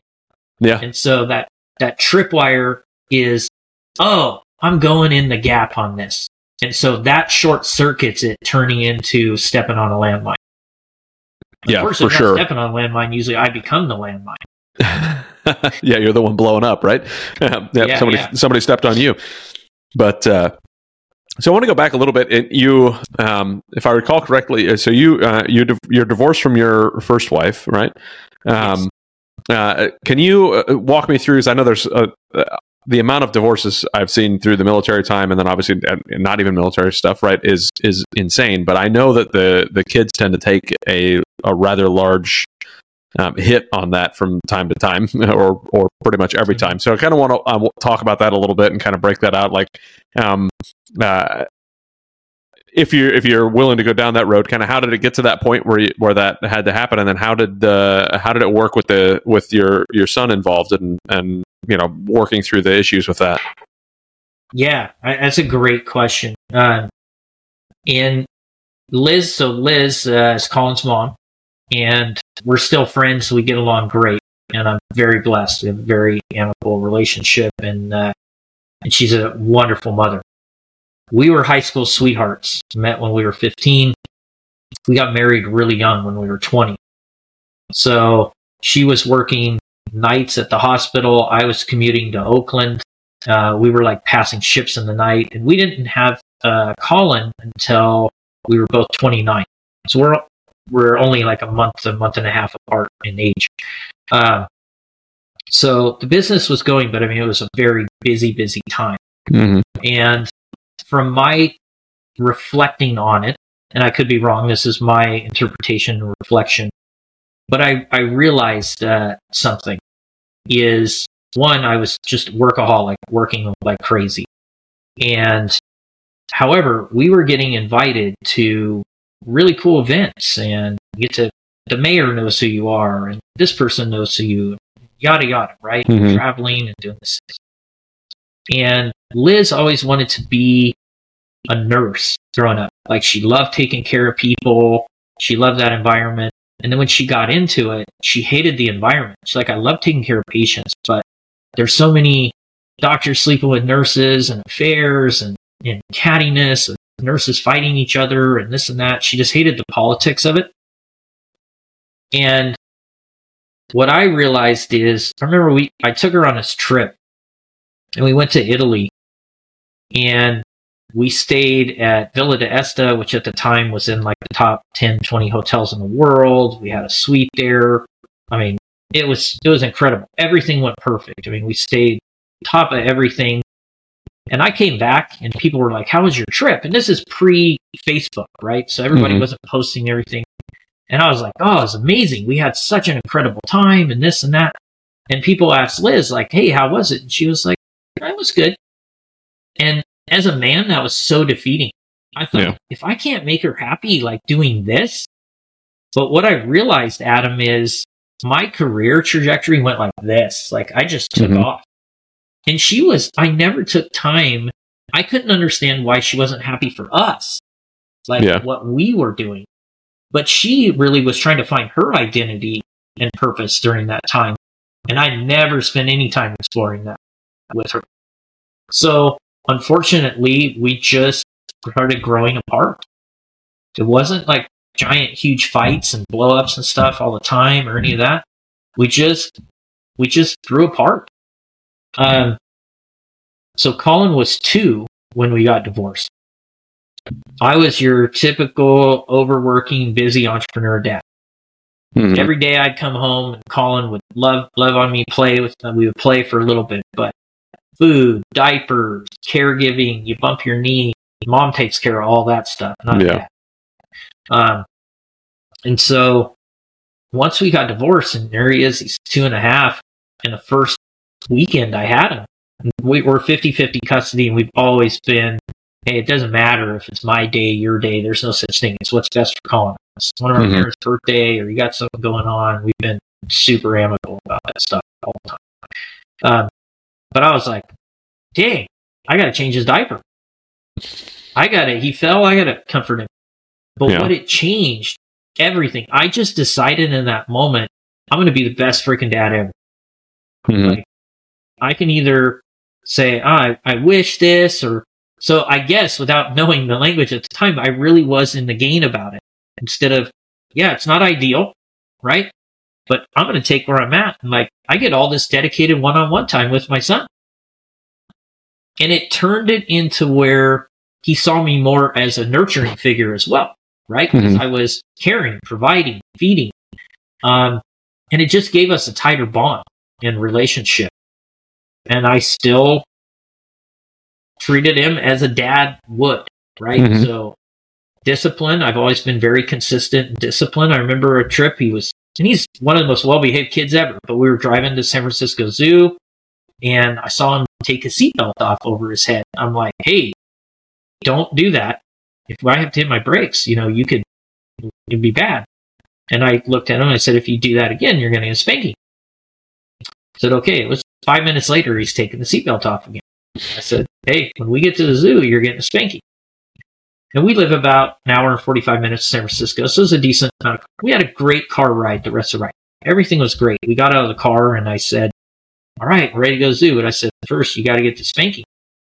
Yeah. And so that that tripwire is, oh, I'm going in the gap on this, and so that short circuits it, turning into stepping on a landmine. Of yeah, course, for sure. Stepping on a landmine, usually I become the landmine. [LAUGHS] yeah, you're the one blowing up, right? [LAUGHS] yeah, yeah, somebody yeah. somebody stepped on you. But uh, so I want to go back a little bit. And you, um, if I recall correctly, uh, so you uh, you you're divorced from your first wife, right? Um, yes. uh, can you uh, walk me through? Because I know there's uh, the amount of divorces I've seen through the military time, and then obviously not even military stuff, right? Is is insane. But I know that the the kids tend to take a a rather large um, hit on that from time to time, [LAUGHS] or or pretty much every mm-hmm. time. So I kind of want to uh, talk about that a little bit and kind of break that out. Like, um, uh, if you're if you're willing to go down that road, kind of how did it get to that point where you, where that had to happen, and then how did the how did it work with the with your your son involved and and you know working through the issues with that? Yeah, that's a great question. Uh, and Liz, so Liz uh, is Colin's mom, and we're still friends. We get along great, and I'm very blessed. We have a very amicable relationship, and uh, and she's a wonderful mother. We were high school sweethearts. Met when we were 15. We got married really young when we were 20. So she was working nights at the hospital. I was commuting to Oakland. Uh, we were like passing ships in the night, and we didn't have uh, Colin until we were both 29. So we're we're only like a month, a month and a half apart in age. Uh, so the business was going, but I mean, it was a very busy, busy time. Mm-hmm. And from my reflecting on it, and I could be wrong, this is my interpretation and reflection, but I, I realized uh, something is one, I was just workaholic, working like crazy. And however, we were getting invited to really cool events and you get to the mayor knows who you are and this person knows who you yada yada right mm-hmm. traveling and doing this and liz always wanted to be a nurse growing up like she loved taking care of people she loved that environment and then when she got into it she hated the environment she's like i love taking care of patients but there's so many doctors sleeping with nurses and affairs and, and cattiness and nurses fighting each other and this and that. She just hated the politics of it. And what I realized is, I remember we, I took her on this trip and we went to Italy and we stayed at Villa d'Este, which at the time was in like the top 10, 20 hotels in the world. We had a suite there. I mean, it was, it was incredible. Everything went perfect. I mean, we stayed top of everything. And I came back and people were like, How was your trip? And this is pre Facebook, right? So everybody mm-hmm. wasn't posting everything. And I was like, Oh, it was amazing. We had such an incredible time and this and that. And people asked Liz, like, Hey, how was it? And she was like, It was good. And as a man, that was so defeating. I thought, yeah. if I can't make her happy, like doing this, But what I realized, Adam, is my career trajectory went like this. Like I just took Mhm. off. And she was, I never took time. I couldn't understand why she wasn't happy for us, like Yeah. what we were doing. But she really was trying to find her identity and purpose during that time. And I never spent any time exploring that with her. So unfortunately, we just started growing apart. It wasn't like giant, huge fights and blowups and stuff all the time or any of that. We just, we just grew apart. Um, so Colin was two when we got divorced. I was your typical overworking, busy entrepreneur dad. Mhm. Every day I'd come home and Colin would love love on me, play with uh, we would play for a little bit, but food, diapers, caregiving, you bump your knee, mom takes care of all that stuff. Not Yeah. that. Um and so once we got divorced and there he is, he's two and a half, and the first weekend I had him. We were 50-50 custody and we've always been hey, it doesn't matter if it's my day, your day, there's no such thing. It's what's best for Colin. It's one of our Mhm. parents' birthday or you got something going on. We've been super amicable about that stuff all the time. Um, but I was like, dang, I got to change his diaper. I got to, he fell, I got to comfort him. But Yeah. what it changed, everything. I just decided in that moment, I'm going to be the best freaking dad ever. Mhm. Like, I can either say, ah, I, I wish this, or so I guess without knowing the language at the time, I really was in the gain about it. Instead of, yeah, it's not ideal, right? But I'm going to take where I'm at. And like, I get all this dedicated one on one time with my son. And it turned it into where he saw me more as a nurturing figure as well, right? Because Mhm. I was caring, providing, feeding. Um, and it just gave us a tighter bond in relationship. And I still treated him as a dad would, right? Mhm. So discipline, I've always been very consistent in discipline. I remember a trip he was, and he's one of the most well behaved kids ever, but we were driving to San Francisco Zoo and I saw him take his seatbelt off over his head. I'm like, hey, don't do that. If I have to hit my brakes, you know, you could, it'd be bad. And I looked at him and I said, if you do that again, you're going to get a spanking. I said, okay. It was five minutes later, he's taking the seatbelt off again. I said, hey, when we get to the zoo, you're getting a spanking. And we live about an hour and 45 minutes to San Francisco. So it was a decent amount of, we had a great car ride the rest of the ride. Everything was great. We got out of the car and I said, all right, we're ready to go zoo. And I said, first, you got to get the spanking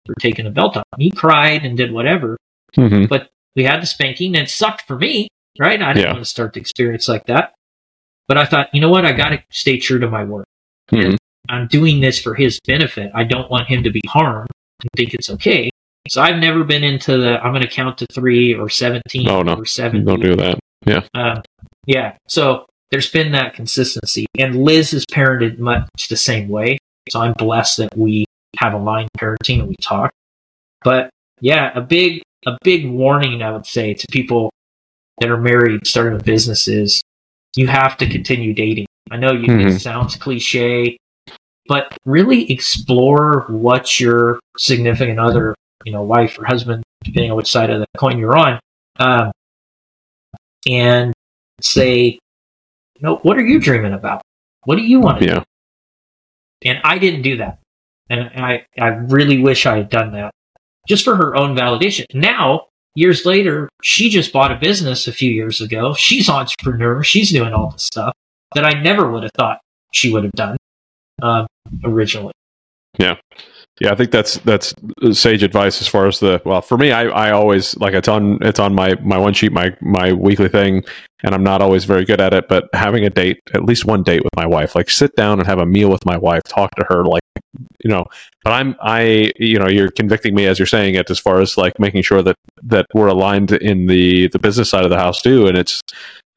for taking the belt off. And he cried and did whatever. Mhm. But we had the spanking and it sucked for me, right? I didn't Yeah. want to start the experience like that. But I thought, you know what? I got to stay true to my word. Mhm. I'm doing this for his benefit. I don't want him to be harmed and think it's okay. So I've never been into the I'm going to count to three or 17 Oh, no. or 70. Don't do that. Yeah. Um, yeah. So there's been that consistency. And Liz is parented much the same way. So I'm blessed that we have aligned parenting and we talk. But yeah, a big, a big warning I would say to people that are married, starting a business is you have to continue dating. I know you, Mhm. it sounds cliche, but really explore what your significant other, you know, wife or husband, depending on which side of the coin you're on, um, and say, you know, what are you dreaming about? What do you want to do? Yeah. And I didn't do that. And I, I really wish I had done that just for her own validation. Now, years later, she just bought a business a few years ago. She's entrepreneur. She's doing all this stuff that I never would have thought she would have done um, originally. Yeah, I think that's that's sage advice as far as the well for me. I, I always like it's on it's on my my one sheet my my weekly thing, and I'm not always very good at it. But having a date, at least one date with my wife, like sit down and have a meal with my wife, talk to her, like you know. But I'm I you know you're convicting me as you're saying it as far as like making sure that that we're aligned in the the business side of the house too, and it's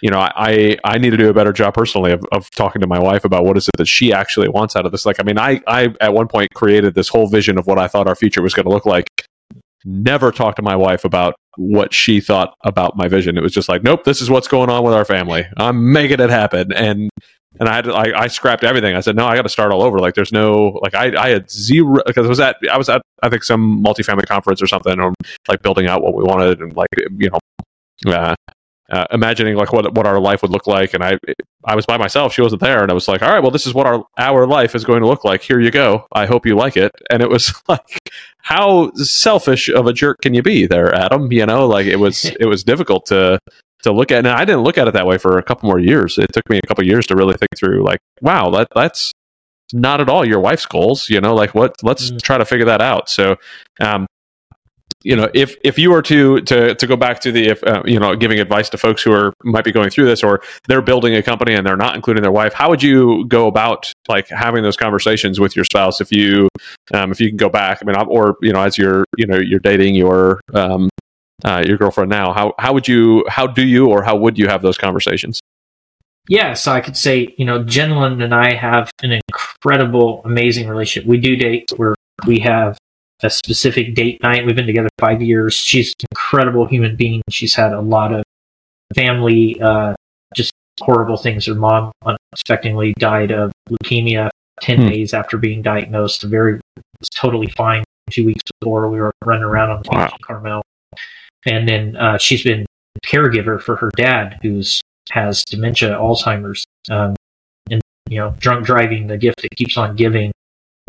you know, I I need to do a better job personally of, of talking to my wife about what is it that she actually wants out of this. Like, I mean, I I at one point created this whole vision of what I thought our future was going to look like. Never talked to my wife about what she thought about my vision. It was just like, nope, this is what's going on with our family. I'm making it happen, and and I had to, I, I scrapped everything. I said, no, I got to start all over. Like, there's no like I I had zero because I was at I was at I think some multifamily conference or something, or like building out what we wanted and like you know. Uh, uh, imagining like what what our life would look like, and I I was by myself. She wasn't there, and I was like, all right, well, this is what our our life is going to look like. Here you go. I hope you like it. And it was [LAUGHS] like, how selfish of a jerk can you be, there, Adam? You know, like it was [LAUGHS] it was difficult to to look at, and I didn't look at it that way for a couple more years. It took me a couple years to really think through, like, wow, that that's not at all your wife's goals. You know, like what? Let's mm. try to figure that out. So, um, you know if if you were to to to go back to the if uh, you know giving advice to folks who are might be going through this or they're building a company and they're not including their wife how would you go about like having those conversations with your spouse if you um, if you can go back? I mean or you know as you're you know you're dating your um, uh, your girlfriend now how how would you how do you or how would you have those conversations? Yeah so i could say you know Jenilyn and i have an incredible amazing relationship. We do date. Where we have a specific date night. We've been together five years. She's an incredible human being. She's had a lot of family, uh, just horrible things. Her mom unexpectedly died of leukemia 10 hmm. days after being diagnosed. Very, was totally fine two weeks before we were running around on wow. Carmel. And then uh, she's been caregiver for her dad, who's has dementia, Alzheimer's, um, and you know, drunk driving, the gift that keeps on giving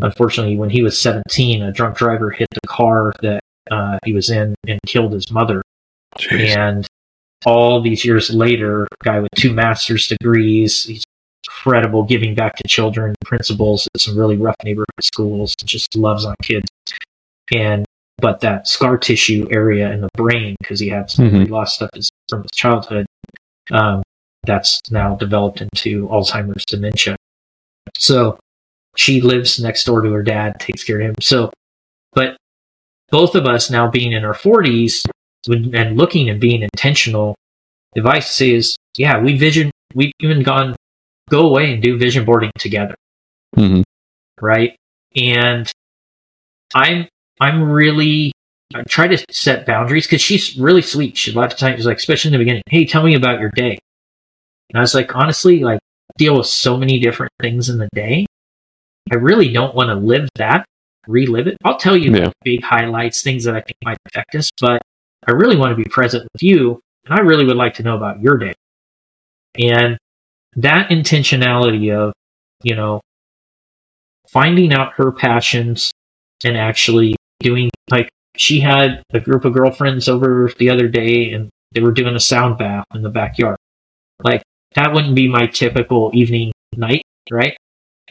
unfortunately, when he was 17, a drunk driver hit the car that uh, he was in and killed his mother. Jeez. And all these years later, guy with two master's degrees, he's incredible giving back to children, principals at some really rough neighborhood schools, just loves on kids. And but that scar tissue area in the brain, because he had some mm-hmm. lost stuff from his childhood, um, that's now developed into Alzheimer's dementia. So she lives next door to her dad, takes care of him. So, but both of us now being in our 40s and looking and being intentional, advice is, yeah, we vision, we've even gone, go away and do vision boarding together. Mm-hmm. Right. And I'm, I'm really, I try to set boundaries because she's really sweet. She a lot of times, she's like, especially in the beginning, hey, tell me about your day. And I was like, honestly, like, deal with so many different things in the day I really don't want to live that, relive it. I'll tell you yeah. big highlights, things that I think might affect us, but I really want to be present with you, and I really would like to know about your day. And that intentionality of, you know, finding out her passions and actually doing like she had a group of girlfriends over the other day and they were doing a sound bath in the backyard. Like that wouldn't be my typical evening night, right?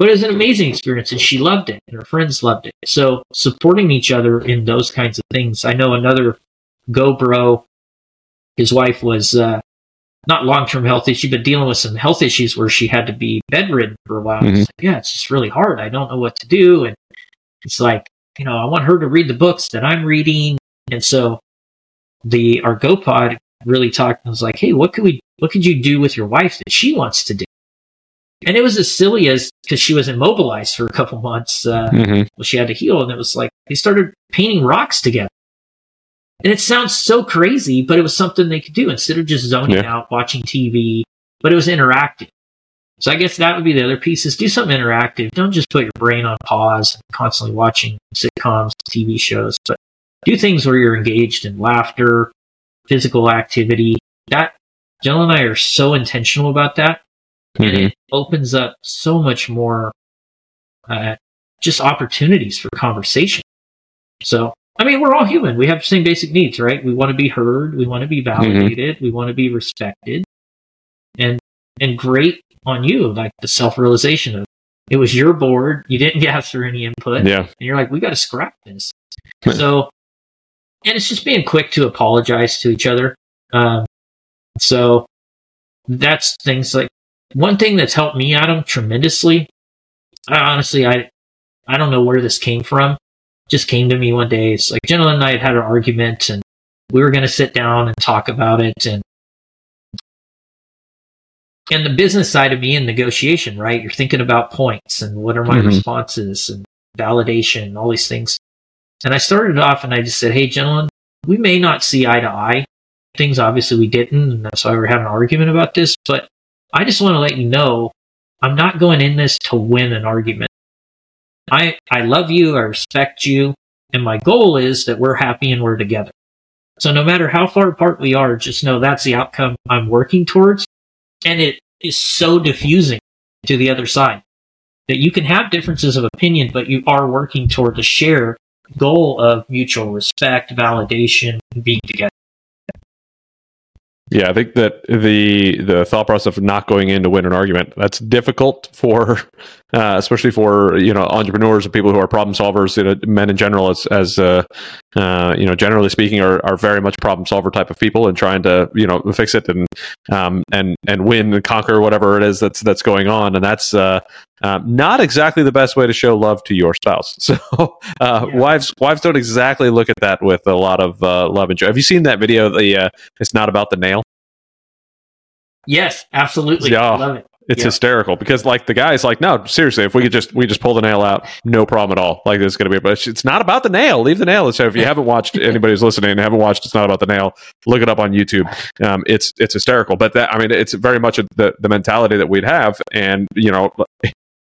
But it was an amazing experience and she loved it and her friends loved it. So supporting each other in those kinds of things. I know another GoPro, his wife was uh, not long term health issue, but dealing with some health issues where she had to be bedridden for a while. Mm-hmm. Like, yeah, it's just really hard. I don't know what to do. And it's like, you know, I want her to read the books that I'm reading. And so the our GoPod really talked and was like, hey, what could we what could you do with your wife that she wants to do? And it was as silly as because she was immobilized for a couple months. Uh, mm-hmm. well, she had to heal, and it was like they started painting rocks together. And it sounds so crazy, but it was something they could do instead of just zoning yeah. out, watching TV. But it was interactive. So I guess that would be the other piece: is do something interactive. Don't just put your brain on pause and constantly watching sitcoms, TV shows, but do things where you're engaged in laughter, physical activity. That Jill and I are so intentional about that mm-hmm. and it opens up so much more uh, just opportunities for conversation. So, I mean, we're all human. We have the same basic needs, right? We want to be heard. We want to be validated. Mm-hmm. We want to be respected. And and great on you, like the self realization of it was your board. You didn't [LAUGHS] gather any input. Yeah. And you're like, we got to scrap this. so, and it's just being quick to apologize to each other. Um, so that's things like one thing that's helped me, Adam, tremendously. I honestly, I, I don't know where this came from. Just came to me one day. It's like Jenna and I had had an argument, and we were going to sit down and talk about it, and and the business side of me in negotiation, right? You're thinking about points and what are my mm-hmm. responses and validation and all these things. And I started off and I just said, Hey, Jenilyn, we may not see eye to eye. Things obviously we didn't. And that's why we're having an argument about this. But I just want to let you know I'm not going in this to win an argument. I, I love you, I respect you, and my goal is that we're happy and we're together. So no matter how far apart we are, just know that's the outcome I'm working towards. And it is so diffusing to the other side that you can have differences of opinion, but you are working toward a shared goal of mutual respect, validation, being together. Yeah, I think that the the thought process of not going in to win an argument that's difficult for, [LAUGHS] uh, especially for you know entrepreneurs and people who are problem solvers. You know, men in general, as as uh, uh, you know, generally speaking, are, are very much problem solver type of people and trying to you know fix it and um, and and win and conquer whatever it is that's that's going on. And that's uh, um, not exactly the best way to show love to your spouse. [LAUGHS] So uh, yeah. wives wives don't exactly look at that with a lot of uh, love and joy. Have you seen that video? The uh, it's not about the nail. Yes, absolutely. Yeah. love it. It's yeah. hysterical because like the guy's like, no, seriously, if we could just we just pull the nail out, no problem at all. Like there's gonna be, but it's not about the nail. Leave the nail. So if you [LAUGHS] haven't watched, anybody who's listening and haven't watched, it's not about the nail. Look it up on YouTube. Um, it's it's hysterical. But that I mean, it's very much the the mentality that we'd have, and you know,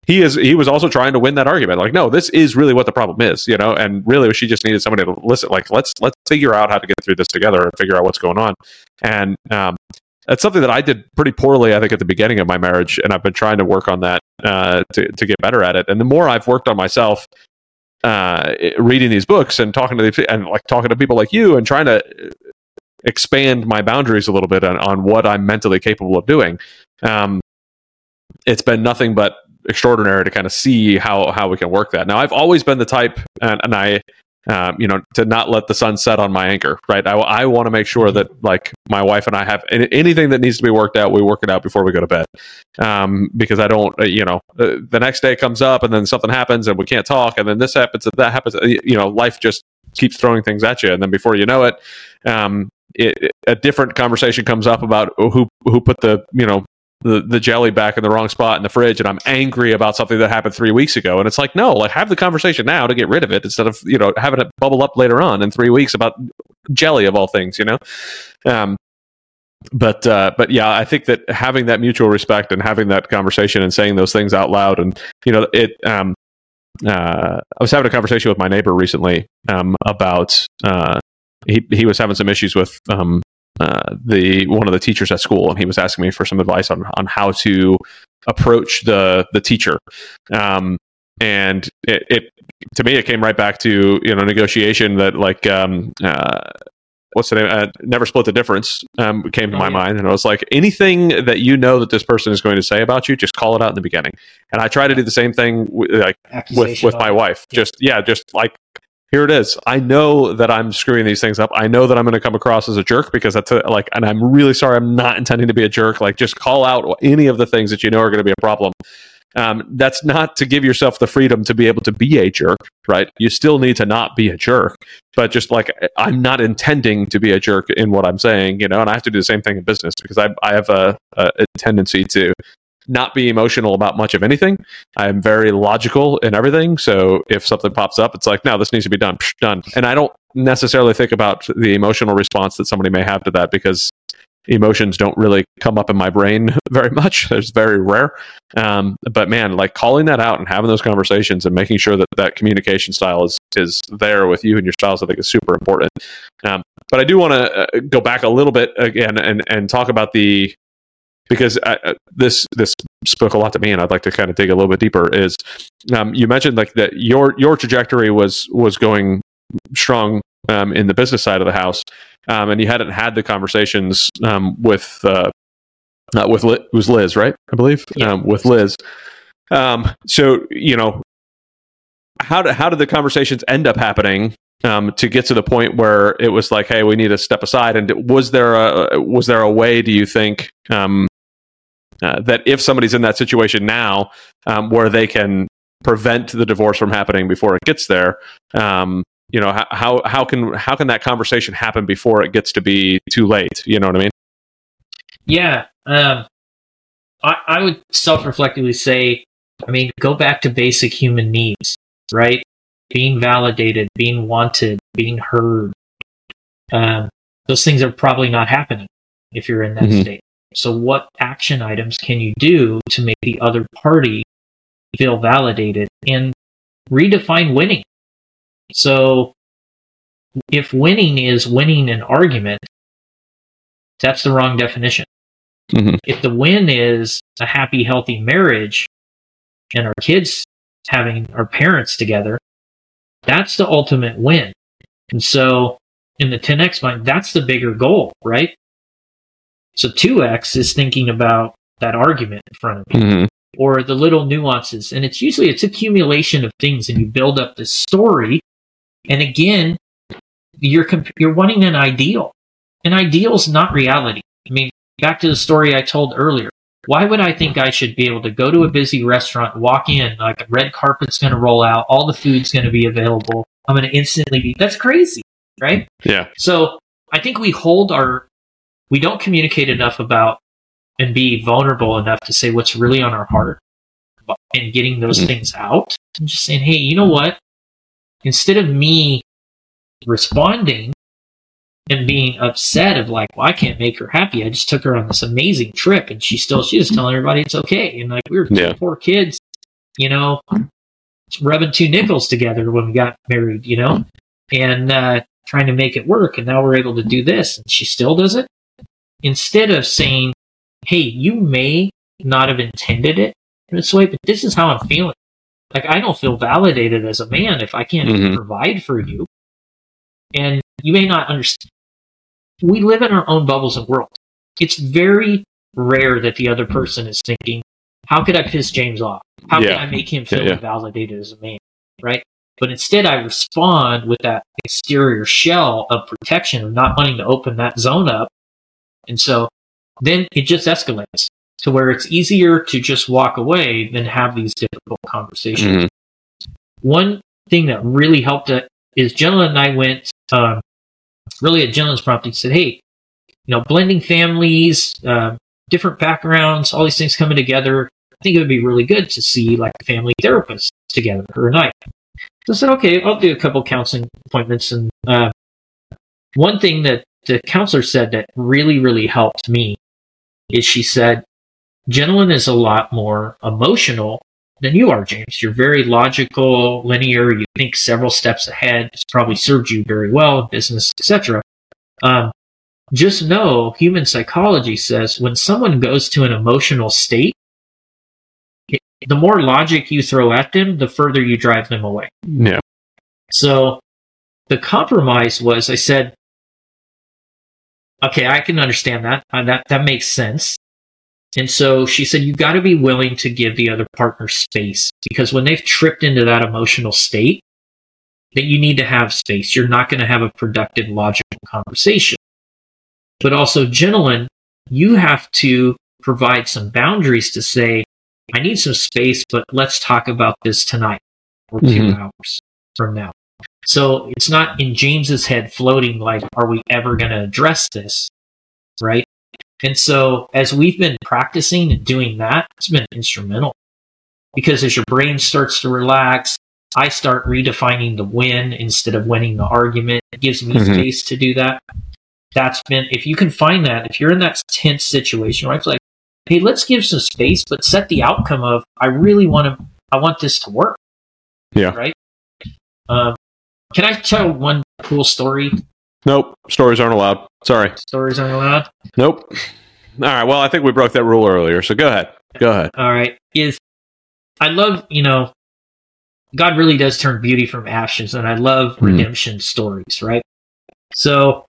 he is he was also trying to win that argument. Like, no, this is really what the problem is, you know. And really, she just needed somebody to listen. Like, let's let's figure out how to get through this together and figure out what's going on. And um, that's something that I did pretty poorly, I think, at the beginning of my marriage, and I've been trying to work on that uh, to to get better at it. And the more I've worked on myself, uh, reading these books and talking to and like talking to people like you and trying to expand my boundaries a little bit on, on what I'm mentally capable of doing. Um, it's been nothing but extraordinary to kind of see how how we can work that. Now, I've always been the type, and, and I um, you know, to not let the sun set on my anchor, right? I, I want to make sure that like my wife and I have anything that needs to be worked out, we work it out before we go to bed. Um, because I don't, uh, you know, uh, the next day comes up and then something happens and we can't talk and then this happens and that happens. Uh, you know, life just keeps throwing things at you. And then before you know it, um, it, a different conversation comes up about who who put the you know the, the jelly back in the wrong spot in the fridge and I'm angry about something that happened three weeks ago. And it's like, no, like have the conversation now to get rid of it instead of, you know, having it bubble up later on in three weeks about jelly of all things, you know? Um, but uh, but yeah, I think that having that mutual respect and having that conversation and saying those things out loud and you know it. Um, uh, I was having a conversation with my neighbor recently um, about uh, he he was having some issues with um, uh, the one of the teachers at school, and he was asking me for some advice on on how to approach the the teacher. Um, and it, it, to me it came right back to you know negotiation that like um, uh, what's the name? Uh, Never split the difference um, came to oh, my yeah. mind, and I was like, anything that you know that this person is going to say about you, just call it out in the beginning. And I try to do the same thing with, like with with my wife. Yeah. Just yeah, just like here it is. I know that I'm screwing these things up. I know that I'm going to come across as a jerk because that's a, like, and I'm really sorry. I'm not intending to be a jerk. Like, just call out any of the things that you know are going to be a problem. Um, that's not to give yourself the freedom to be able to be a jerk, right? You still need to not be a jerk, but just like I'm not intending to be a jerk in what I'm saying, you know, and I have to do the same thing in business because I, I have a, a, a tendency to not be emotional about much of anything. I'm very logical in everything. So if something pops up, it's like, no, this needs to be done, Psh, done. And I don't necessarily think about the emotional response that somebody may have to that because emotions don't really come up in my brain [LAUGHS] very much. It's very rare. Um, but man, like calling that out and having those conversations and making sure that that communication style is is there with you and your spouse, I think is super important. Um, but I do want to uh, go back a little bit again and and talk about the because I, uh, this this spoke a lot to me, and I'd like to kind of dig a little bit deeper. Is um, you mentioned like that your your trajectory was was going strong um, in the business side of the house, um, and you hadn't had the conversations um, with uh, uh, with Liz, was Liz, right? I believe yeah. Um, with Liz. Um, so you know, how did how did the conversations end up happening um, to get to the point where it was like, hey, we need to step aside. And was there a was there a way? Do you think um, uh, that if somebody's in that situation now um, where they can prevent the divorce from happening before it gets there um, you know how how can how can that conversation happen before it gets to be too late? You know what i mean? Yeah um, I, I would self-reflectively say i mean go back to basic human needs right? Being validated being wanted being heard. Um, those things are probably not happening if you're in that mm-hmm. state so, what action items can you do to make the other party feel validated and redefine winning? So, if winning is winning an argument, that's the wrong definition. Mhm. If the win is a happy, healthy marriage and our kids having our parents together, that's the ultimate win. And so in the 10x mind, that's the bigger goal, right? So 2x is thinking about that argument in front of me Mhm. or the little nuances. And it's usually it's accumulation of things and you build up this story. And again, you're comp- you're wanting an ideal. An ideal is not reality. I mean, back to the story I told earlier. Why would I think I should be able to go to a busy restaurant, walk in, like a red carpet's going to roll out, all the food's going to be available. I'm going to instantly be, that's crazy, right? Yeah. So I think we hold our, we don't communicate enough about and be vulnerable enough to say what's really on our heart and getting those Mhm. things out and just saying, hey, you know what? Instead of me responding and being upset of like, well, I can't make her happy. I just took her on this amazing trip and she still, she was telling everybody it's okay. And like, we were two Yeah. poor kids, you know, rubbing two nickels together when we got married, you know, and, uh, trying to make it work. And now we're able to do this and she still does it. Instead of saying, Hey, you may not have intended it in this way, but this is how I'm feeling. Like, I don't feel validated as a man if I can't Mhm. provide for you. And you may not understand. We live in our own bubbles and worlds. It's very rare that the other person is thinking, how could I piss James off? How Yeah. can I make him feel Yeah, yeah. validated as a man? Right? But instead, I respond with that exterior shell of protection of not wanting to open that zone up. And so then it just escalates to where it's easier to just walk away than have these difficult conversations. Mhm. One thing that really helped it is Jenna and I went um, really at Jenna's prompting said, Hey, you know, blending families, um, different backgrounds, all these things coming together. I think it would be really good to see like a family therapist together, her and I. So I said, okay, I'll do a couple counseling appointments. And uh, one thing that the counselor said that really, really helped me is she said, Jenilyn is a lot more emotional than you are, James. You're very logical, linear. You think several steps ahead. It's probably served you very well in business, etc. Um, just know human psychology says when someone goes to an emotional state, it, the more logic you throw at them, the further you drive them away. Yeah. So the compromise was I said, okay, I can understand that. Uh, that that makes sense. And so she said, "You've got to be willing to give the other partner space because when they've tripped into that emotional state, that you need to have space. You're not going to have a productive, logical conversation. But also, Jenilyn, you have to provide some boundaries to say, I need some space, but let's talk about this tonight or 2 Mhm. hours from now. So it's not in James's head floating like, are we ever going to address this? Right. And so as we've been practicing and doing that, it's been instrumental because as your brain starts to relax, I start redefining the win instead of winning the argument. It gives me Mhm. space to do that. That's been, if you can find that, if you're in that tense situation, right? It's like, hey, let's give some space, but set the outcome of, I really want to, I want this to work. Yeah. Right. Um, can I tell one cool story? Nope. Stories aren't allowed. Sorry. Stories aren't allowed. Nope. All right. Well, I think we broke that rule earlier. So go ahead. Go ahead. All right. Is I love, you know, God really does turn beauty from ashes, and I love Hmm. redemption stories, right? So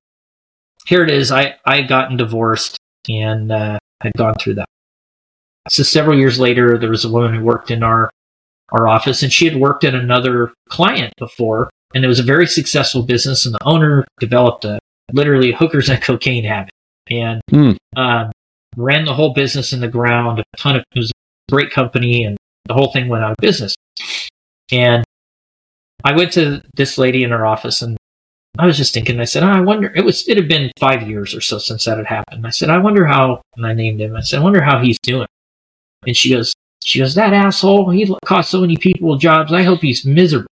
here it is. I I had gotten divorced and uh, had gone through that. So several years later, there was a woman who worked in our our office, and she had worked at another client before, and it was a very successful business, and the owner developed a literally hookers and cocaine habit, and Hmm. um, ran the whole business in the ground. A ton of it was a great company, and the whole thing went out of business. And I went to this lady in her office, and I was just thinking. I said, oh, "I wonder." It was. It had been five years or so since that had happened. I said, "I wonder how." And I named him. I said, "I wonder how he's doing." And she goes, "She goes that asshole. He cost so many people jobs. I hope he's miserable."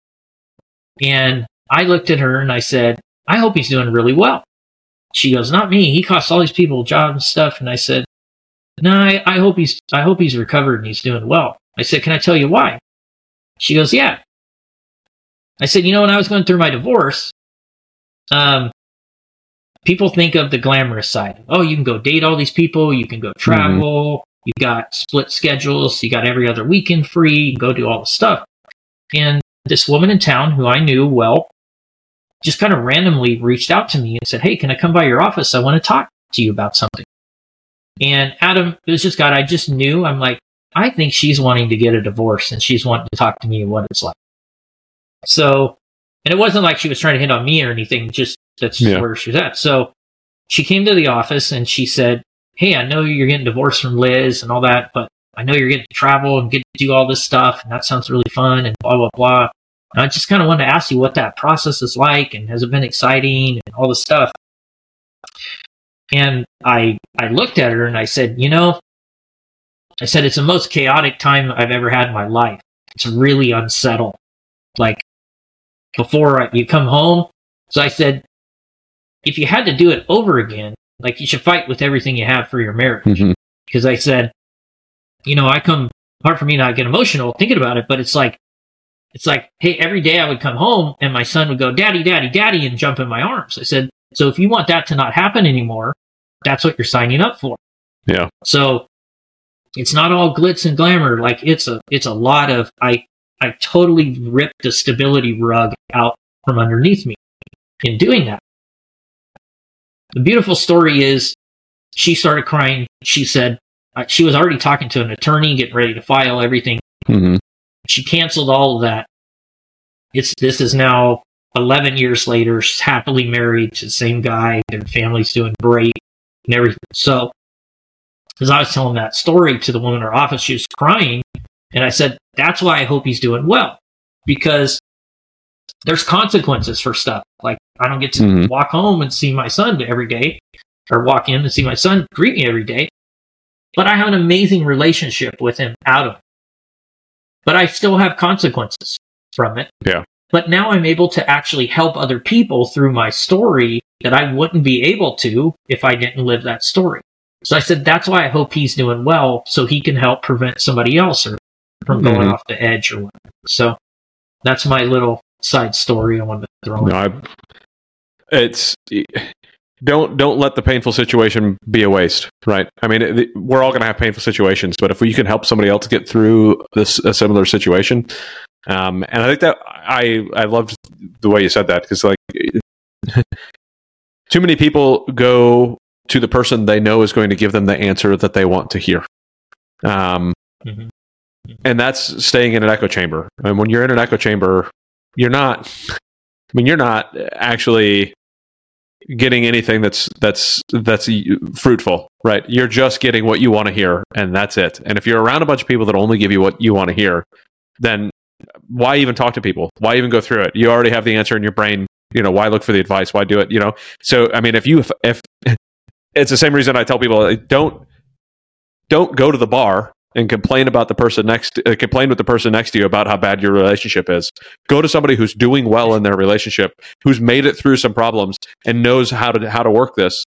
And I looked at her and I said, "I hope he's doing really well." She goes, "Not me. He cost all these people jobs and stuff." And I said, "No, I, I hope he's. I hope he's recovered and he's doing well." I said, "Can I tell you why?" She goes, "Yeah." I said, "You know, when I was going through my divorce, um, people think of the glamorous side. Oh, you can go date all these people. You can go travel. You got split schedules. You got every other weekend free. You can go do all the stuff. And this woman in town who I knew well just kind of randomly reached out to me and said, Hey, can I come by your office? I want to talk to you about something. And Adam, it was just God, I just knew. I'm like, I think she's wanting to get a divorce and she's wanting to talk to me what it's like. So, and it wasn't like she was trying to hit on me or anything, just that's just Yeah. where she was at. So she came to the office and she said, Hey, I know you're getting divorced from Liz and all that, but I know you're getting to travel and get to do all this stuff and that sounds really fun and blah, blah, blah. And I just kind of wanted to ask you what that process is like and has it been exciting and all this stuff. And I I looked at her and I said, you know, I said it's the most chaotic time I've ever had in my life. It's really unsettled. Like before I- you come home. So I said, if you had to do it over again, like you should fight with everything you have for your marriage. Mhm. Because I said, you know, I come hard for me not get emotional thinking about it, but it's like it's like, hey, every day I would come home and my son would go, Daddy, Daddy, Daddy, and jump in my arms. I said, so if you want that to not happen anymore, that's what you're signing up for. Yeah. So it's not all glitz and glamour. Like it's a it's a lot of I I totally ripped the stability rug out from underneath me in doing that. The beautiful story is she started crying. She said uh, she was already talking to an attorney, getting ready to file everything. Mhm. She canceled all of that. It's this is now 11 years later. She's happily married to the same guy. Their family's doing great and everything. So, as I was telling that story to the woman in her office, she was crying. And I said, That's why I hope he's doing well. Because there's consequences for stuff. Like, I don't get to Mhm. walk home and see my son every day, or walk in and see my son greet me every day. But I have an amazing relationship with him out of it. But I still have consequences from it. Yeah. But now I'm able to actually help other people through my story that I wouldn't be able to if I didn't live that story. So I said, that's why I hope he's doing well so he can help prevent somebody else or from going Mhm. off the edge or whatever. So that's my little side story I wanted to throw in. I, it's don't don't let the painful situation be a waste, right? I mean, it, we're all going to have painful situations, but if you can help somebody else get through this a similar situation, um, and I think that I I loved the way you said that because like [LAUGHS] too many people go to the person they know is going to give them the answer that they want to hear. Um, Mhm. and that's staying in an echo chamber. And when you're in an echo chamber, you're not. I mean, you're not actually getting anything that's that's that's fruitful, right? You're just getting what you want to hear, and that's it. And if you're around a bunch of people that only give you what you want to hear, then why even talk to people? Why even go through it? You already have the answer in your brain. You know, why look for the advice? Why do it? You know. So, I mean, if you if, if [LAUGHS] it's the same reason I tell people don't don't go to the bar and complain about the person next uh, complain with the person next to you about how bad your relationship is. Go to somebody who's doing well in their relationship who's made it through some problems and knows how to how to work this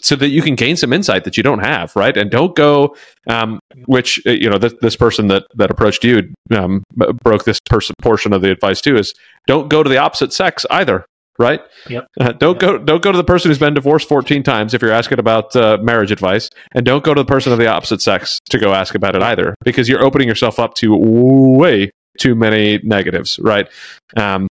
so that you can gain some insight that you don't have right? And don't go um, which uh, you know this, this person that that approached you um, broke this person portion of the advice too is don't go to the opposite sex either right Yep. uh, [LAUGHS] don't Yep. go don't go to the person who's been divorced 14 times if you're asking about uh, marriage advice and don't go to the person of the opposite sex to go ask about it either because you're opening yourself up to way too many negatives right um,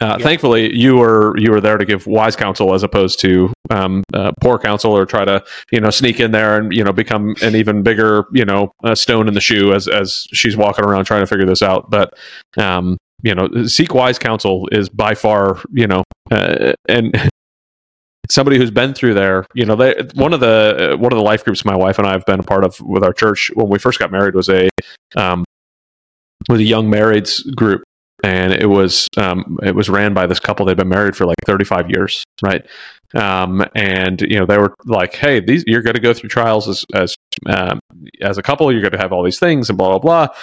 uh, Yep. Thankfully, you were you were there to give wise counsel as opposed to um, uh, poor counsel, or try to you know sneak in there and you know become an even bigger you know uh, stone in the shoe as as she's walking around trying to figure this out. But um, you know, seek wise counsel is by far you know uh, and somebody who's been through there. You know, they, one of the uh, one of the life groups my wife and I have been a part of with our church when we first got married was a um, was a young marrieds group and it was um, it was ran by this couple. They'd been married for like 35 years, right? Um, and you know they were like, "Hey, these you're going to go through trials as as um, as a couple. You're going to have all these things and blah blah blah."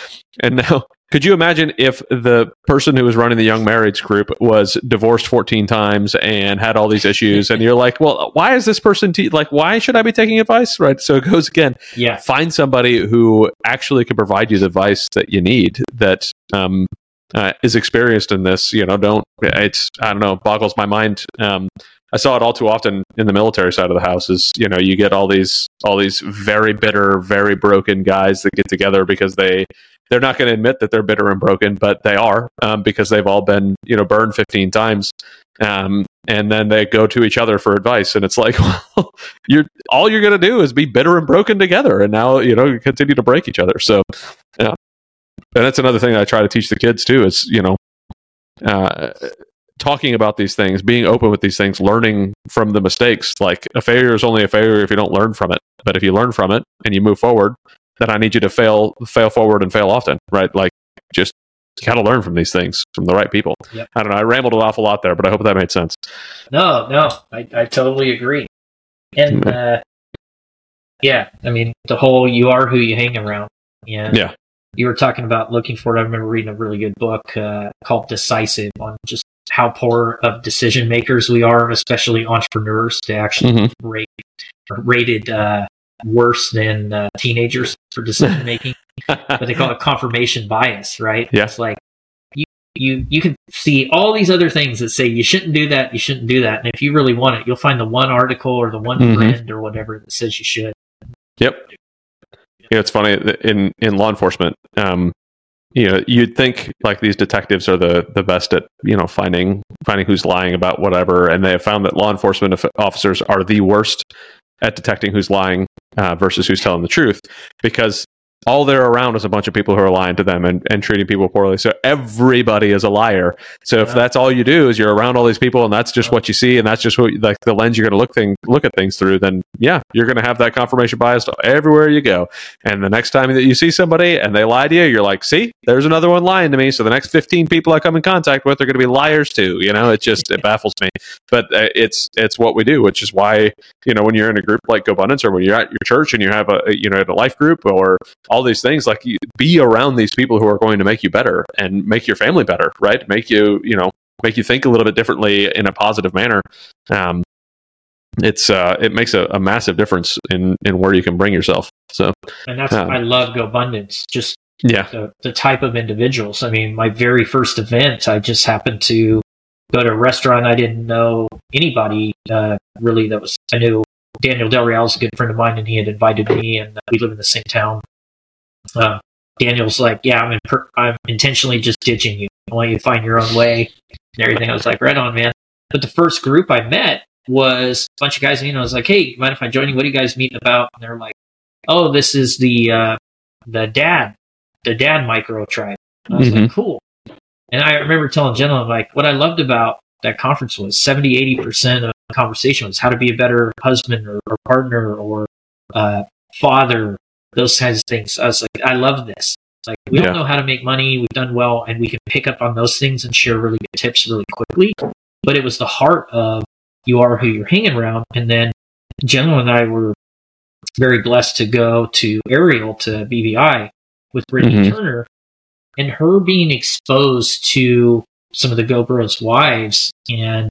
And now, could you imagine if the person who was running the young marriage group was divorced 14 times and had all these issues? And you're like, "Well, why is this person te- like? Why should I be taking advice?" Right? So it goes again Yeah. find somebody who actually can provide you the advice that you need that um, uh, is experienced in this, you know, don't it's I don't know boggles my mind. Um, I saw it all too often in the military side of the house. Is you know you get all these all these very bitter, very broken guys that get together because they they're not going to admit that they're bitter and broken, but they are um, because they've all been you know burned 15 times. Um, and then they go to each other for advice, and it's like, [LAUGHS] well, you're all you're going to do is be bitter and broken together, and now you know continue to break each other. So, yeah, and that's another thing I try to teach the kids too is you know. Uh, talking about these things, being open with these things, learning from the mistakes. Like a failure is only a failure if you don't learn from it. But if you learn from it and you move forward, then I need you to fail, fail forward and fail often, right? Like just got to learn from these things from the right people. Yep. I don't know. I rambled an awful lot there, but I hope that made sense. No, no, I, I totally agree. And uh, yeah, I mean, the whole you are who you hang around. Yeah. Yeah. You were talking about looking for it. I remember reading a really good book uh, called Decisive on just how poor of decision makers we are, especially entrepreneurs, to actually mm-hmm. rate rated uh, worse than uh, teenagers for decision making. [LAUGHS] but they call it confirmation bias, right? Yeah. It's like you you you can see all these other things that say you shouldn't do that, you shouldn't do that, and if you really want it, you'll find the one article or the one mm-hmm. friend or whatever that says you should. Yep. You know, it's funny in in law enforcement. Um, you know you'd think like these detectives are the the best at you know finding finding who's lying about whatever and they have found that law enforcement officers are the worst at detecting who's lying uh, versus who's telling the truth because all they're around is a bunch of people who are lying to them and, and treating people poorly. So everybody is a liar. So yeah. if that's all you do is you're around all these people and that's just what you see and that's just what like the lens you're going to look thing look at things through, then yeah, you're going to have that confirmation bias everywhere you go. And the next time that you see somebody and they lie to you, you're like, see, there's another one lying to me. So the next 15 people I come in contact with are going to be liars too. You know, it just it baffles me. But uh, it's it's what we do, which is why you know when you're in a group like GoBundance or when you're at your church and you have a you know a life group or all these things like you, be around these people who are going to make you better and make your family better right? Make you you know make you think a little bit differently in a positive manner. Um, it's uh, it makes a, a, massive difference in in where you can bring yourself. So and that's um, i love GoBundance just yeah. the, the type of individuals. I mean my very first event i just happened to go to a restaurant i didn't know anybody uh, really that was i knew Daniel Del Real is a good friend of mine, and he had invited me, and uh, we live in the same town uh, Daniel's like, yeah, I'm, per- I'm intentionally just ditching you. I want you to find your own way and everything. I was like, right on, man. But the first group I met was a bunch of guys, you know, I was like, hey, mind if I join you? What are you guys meeting about? And they're like, oh, this is the, uh, the dad, the dad micro tribe. I was mm-hmm. like, cool. And I remember telling Jenna, like, what I loved about that conference was 70, 80% of the conversation was how to be a better husband or, or partner or uh, father those kinds of things. I was like, I love this. It's like we yeah. all know how to make money. We've done well, and we can pick up on those things and share really good tips really quickly. But it was the heart of you are who you're hanging around. And then Jenna and I were very blessed to go to Ariel to BVI with Brittany mm-hmm. Turner, and her being exposed to some of the GoBros wives and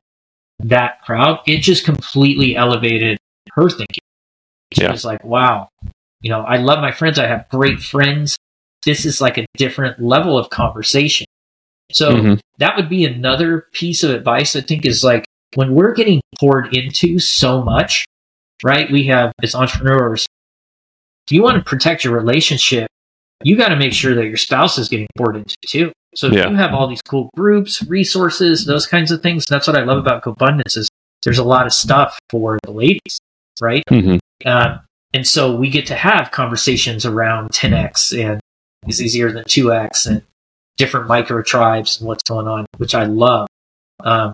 that crowd, it just completely elevated her thinking. She yeah. was like, wow, you know, I love my friends. I have great friends. This is like a different level of conversation. So mm-hmm. that would be another piece of advice I think is like when we're getting poured into so much, right? We have as entrepreneurs, if you want to protect your relationship, you got to make sure that your spouse is getting poured into too. So if yeah. you have all these cool groups, resources, those kinds of things, that's what I love about GoBundance is there's a lot of stuff for the ladies, right? Mm-hmm. Uh, and so we get to have conversations around 10x and is easier than 2x and different micro tribes and what's going on, which I love. Um,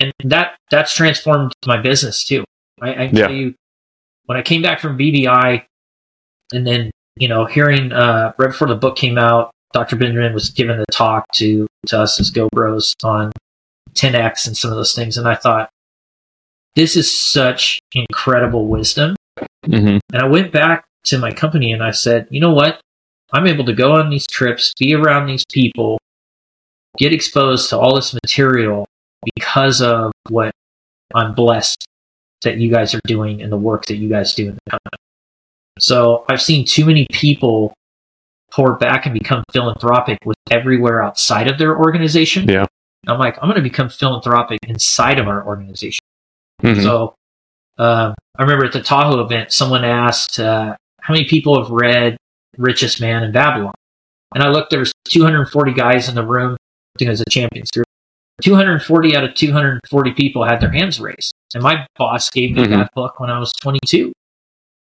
and that that's transformed my business too. I, I yeah. tell you, when I came back from BVI, and then you know, hearing uh, right before the book came out, Dr. Benjamin was giving a talk to to us as GoBros on 10x and some of those things, and I thought, this is such incredible wisdom Mm-hmm. And I went back to my company and I said, you know what? I'm able to go on these trips, be around these people, get exposed to all this material because of what I'm blessed that you guys are doing and the work that you guys do in the company. So I've seen too many people pour back and become philanthropic with everywhere outside of their organization. Yeah. I'm like, I'm going to become philanthropic inside of our organization. Mhm. So um, I remember at the Tahoe event, someone asked, uh, how many people have read Richest Man in Babylon? And I looked, there was 240 guys in the room. I think it was a champions group. 240 out of 240 people had their hands raised. And my boss gave me Mhm. that book when I was 22.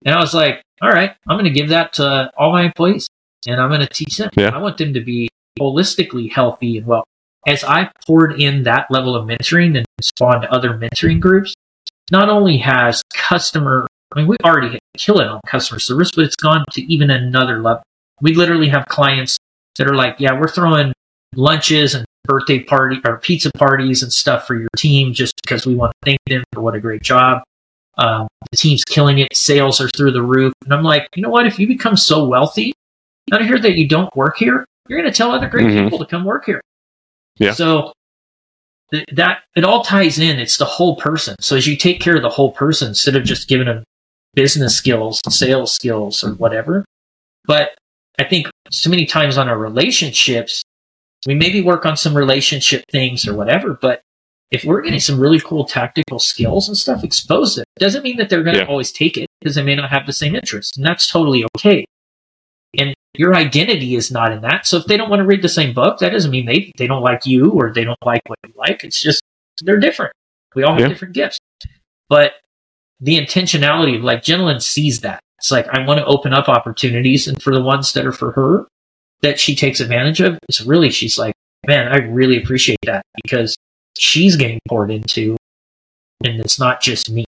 And I was like, all right, I'm going to give that to all my employees and I'm going to teach them. Yeah. I want them to be holistically healthy and well. As I poured in that level of mentoring and spawned other mentoring groups, not only has customer, I mean, we already kill it on customer service, but it's gone to even another level. We literally have clients that are like, yeah, we're throwing lunches and birthday party or pizza parties and stuff for your team just because we want to thank them for what a great job. Um, the team's killing it. Sales are through the roof. And I'm like, you know what? If you become so wealthy, out of here that you don't work here, you're going to tell other great Mhm. people to come work here. Yeah. So th- that it all ties in. It's the whole person. So as you take care of the whole person instead of just giving them business skills, sales skills, or whatever. But I think so many times on our relationships, we maybe work on some relationship things or whatever, but if we're getting some really cool tactical skills and stuff, expose it. Doesn't mean that they're going to Yeah. always take it because they may not have the same interest, and that's totally okay. And your identity is not in that. So if they don't want to read the same book, that doesn't mean they they don't like you or they don't like what you like. It's just they're different. We all have Yeah. different gifts. But the intentionality of like Jenilyn sees that. It's like I want to open up opportunities and for the ones that are for her that she takes advantage of, it's really she's like, Man, I really appreciate that because she's getting poured into and it's not just me.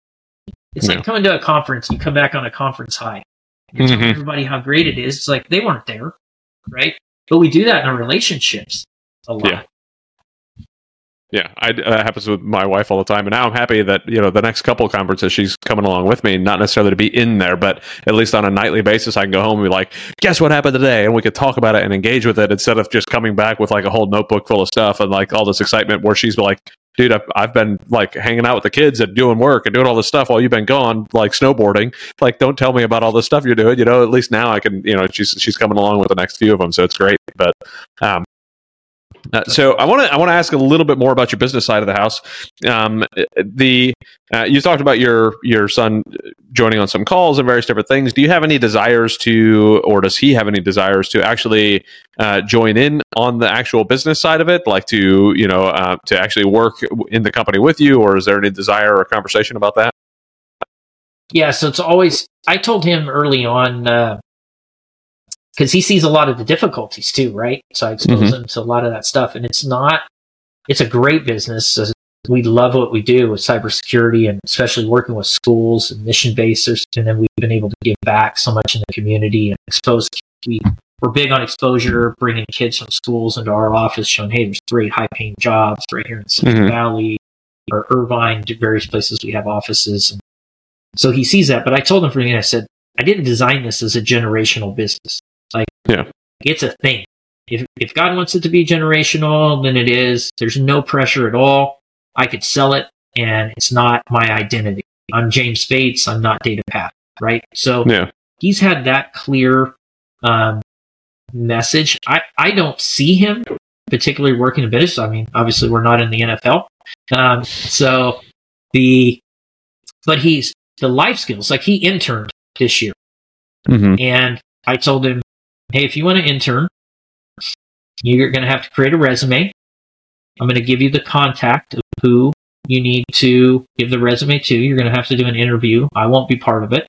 It's Yeah. like coming to a conference, you come back on a conference high. You're telling everybody how great it is. It's like they weren't there, right? But we do that in our relationships a lot. Yeah. Yeah, I, uh, happens with my wife all the time, and now I'm happy that you know the next couple conferences she's coming along with me. Not necessarily to be in there, but at least on a nightly basis, I can go home and be like, "Guess what happened today?" and we could talk about it and engage with it instead of just coming back with like a whole notebook full of stuff and like all this excitement. Where she's like, "Dude, I've, I've been like hanging out with the kids and doing work and doing all this stuff while you've been gone, like snowboarding. Like, don't tell me about all this stuff you're doing. You know, at least now I can. You know, she's she's coming along with the next few of them, so it's great. But um, uh, so I want to I want to ask a little bit more about your business side of the house. Um, the uh, you talked about your your son joining on some calls and various different things. Do you have any desires to, or does he have any desires to actually uh, join in on the actual business side of it, like to you know uh, to actually work in the company with you, or is there any desire or conversation about that? Yeah, so it's always I told him early on because he sees a lot of the difficulties too, right? So I expose Mhm. him to a lot of that stuff, and it's not. It's a great business. We love what we do with cybersecurity, and especially working with schools and mission bases. And then we've been able to give back so much in the community and expose. We we're big on exposure, bringing kids from schools into our office, showing hey, there's great high paying jobs right here in Silicon Mhm. Valley or Irvine, to various places we have offices. And so he sees that. But I told him from the beginning, I said, I didn't design this as a generational business. Like, Yeah. it's a thing. If, if God wants it to be generational, then it is. There's no pressure at all. I could sell it, and it's not my identity. I'm James Bates. I'm not Data Path. right? So Yeah, he's had that clear um, message. I, I don't see him particularly working in business. I mean, obviously, we're not in the NFL. Um, so the, but he's the life skills, like he interned this year. hmm And I told him, hey, if you want to intern, you're going to have to create a resume. I'm going to give you the contact of who you need to give the resume to. You're going to have to do an interview. I won't be part of it.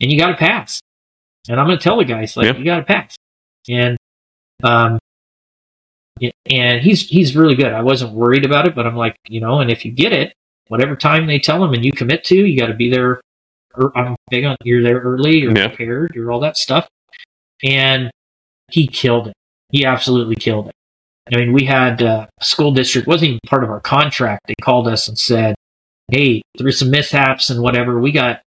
And you got to pass. And I'm going to tell the guys, like, you got to pass. And, um, and he's he's really good. I wasn't worried about it, but I'm like, you know, and if you get it, whatever time they tell him and you commit to, you got to be there er, I'm big on you're there early, you're Yeah. prepared, you're all that stuff. And he killed it. He absolutely killed it. I mean, we had uh, a school district wasn't even part of our contract. They called us and said, "Hey, through some mishaps and whatever, we got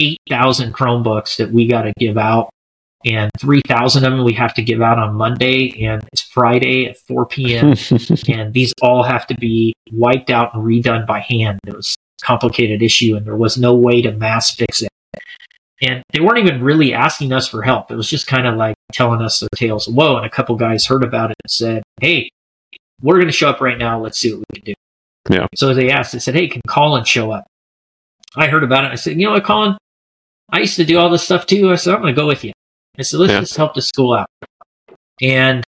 eight thousand Chromebooks that we got to give out, and three thousand of them we have to give out on Monday, and it's Friday at four p.m." [LAUGHS] and these all have to be wiped out and redone by hand. It was a complicated issue, and there was no way to mass fix it. And they weren't even really asking us for help. It was just kind of like telling us their tales Whoa. And a couple guys heard about it and said, Hey, we're going to show up right now. Let's see what we can do. Yeah. So they asked, they said, Hey, can Colin show up? I heard about it. I said, You know what, Colin? I used to do all this stuff too. I said, I'm going to go with you. I said, Let's yeah. just help the school out. And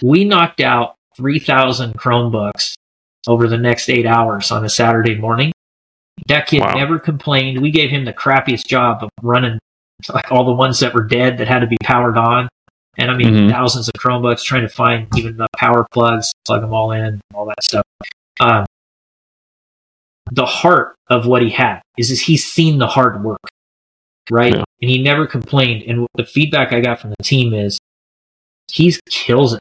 we knocked out 3,000 Chromebooks over the next eight hours on a Saturday morning. That kid wow. never complained. We gave him the crappiest job of running like all the ones that were dead that had to be powered on. And I mean, mm-hmm. thousands of Chromebooks trying to find even the power plugs, plug them all in, all that stuff. Um, the heart of what he had is, is he's seen the hard work, right? Yeah. And he never complained. And the feedback I got from the team is he kills it.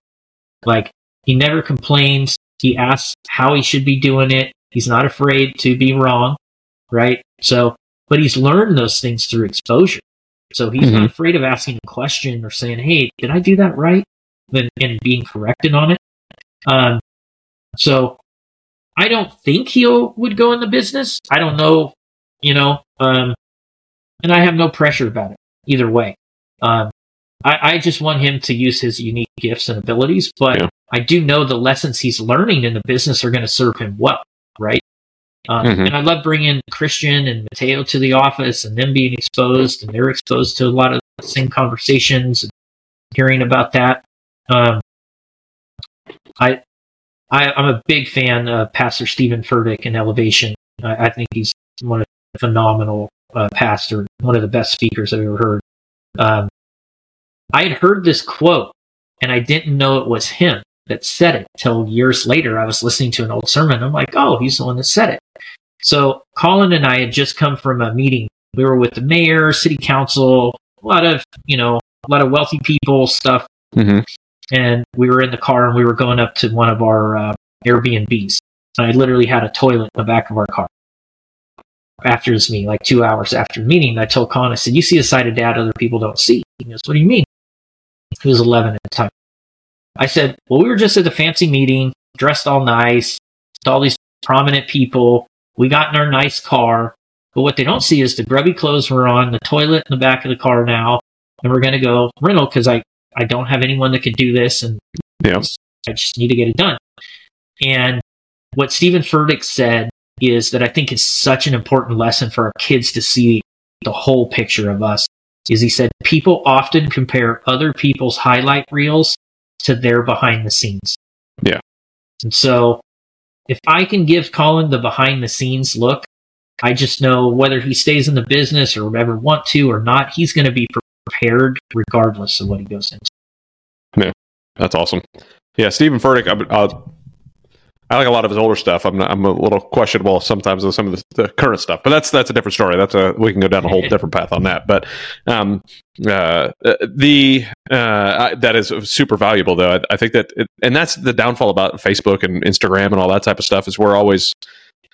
Like he never complains. He asks how he should be doing it. He's not afraid to be wrong right? So, but he's learned those things through exposure. So he's mm-hmm. not afraid of asking a question or saying, "Hey, did I do that right?" and, and being corrected on it. Um, so I don't think he would go in the business. I don't know, you know, um, and I have no pressure about it either way. Um, I, I, just want him to use his unique gifts and abilities, but yeah. I do know the lessons he's learning in the business are going to serve him well, right? Um, mm-hmm. And I love bringing Christian and Mateo to the office and them being exposed, and they're exposed to a lot of the same conversations and hearing about that. Um, I, I, am a big fan of Pastor Steven Furtick in Elevation. I, I think he's one of the phenomenal uh, pastor, one of the best speakers I've ever heard. Um, I had heard this quote, and I didn't know it was him that said it till years later. I was listening to an old sermon. I'm like, oh, he's the one that said it. So Colin and I had just come from a meeting. We were with the mayor, city council, a lot of, you know, a lot of wealthy people stuff. Mm-hmm. And we were in the car and we were going up to one of our uh, Airbnbs. And I literally had a toilet in the back of our car. After this meeting, like two hours after the meeting, I told Colin, I said, You see a side of dad other people don't see. He goes, What do you mean? He was 11 at the time. I said, Well, we were just at a fancy meeting, dressed all nice, all these prominent people. We got in our nice car. But what they don't see is the grubby clothes we're on, the toilet in the back of the car now, and we're going to go rental because I, I don't have anyone that can do this. And yeah. I just need to get it done. And what Steven Furtick said is that I think is such an important lesson for our kids to see the whole picture of us is he said people often compare other people's highlight reels to their behind the scenes. Yeah. And so if I can give Colin the behind the scenes look, I just know whether he stays in the business or ever want to or not, he's going to be prepared regardless of what he goes into. Yeah, that's awesome. Yeah, Steven Furtick, I, I'll, I like a lot of his older stuff. I'm not, I'm a little questionable sometimes with some of the, the, current stuff, but that's that's a different story. That's a we can go down a whole [LAUGHS] different path on that. But um, uh, the uh, that is super valuable though. I, I think that, it, and that's the downfall about Facebook and Instagram and all that type of stuff is we're always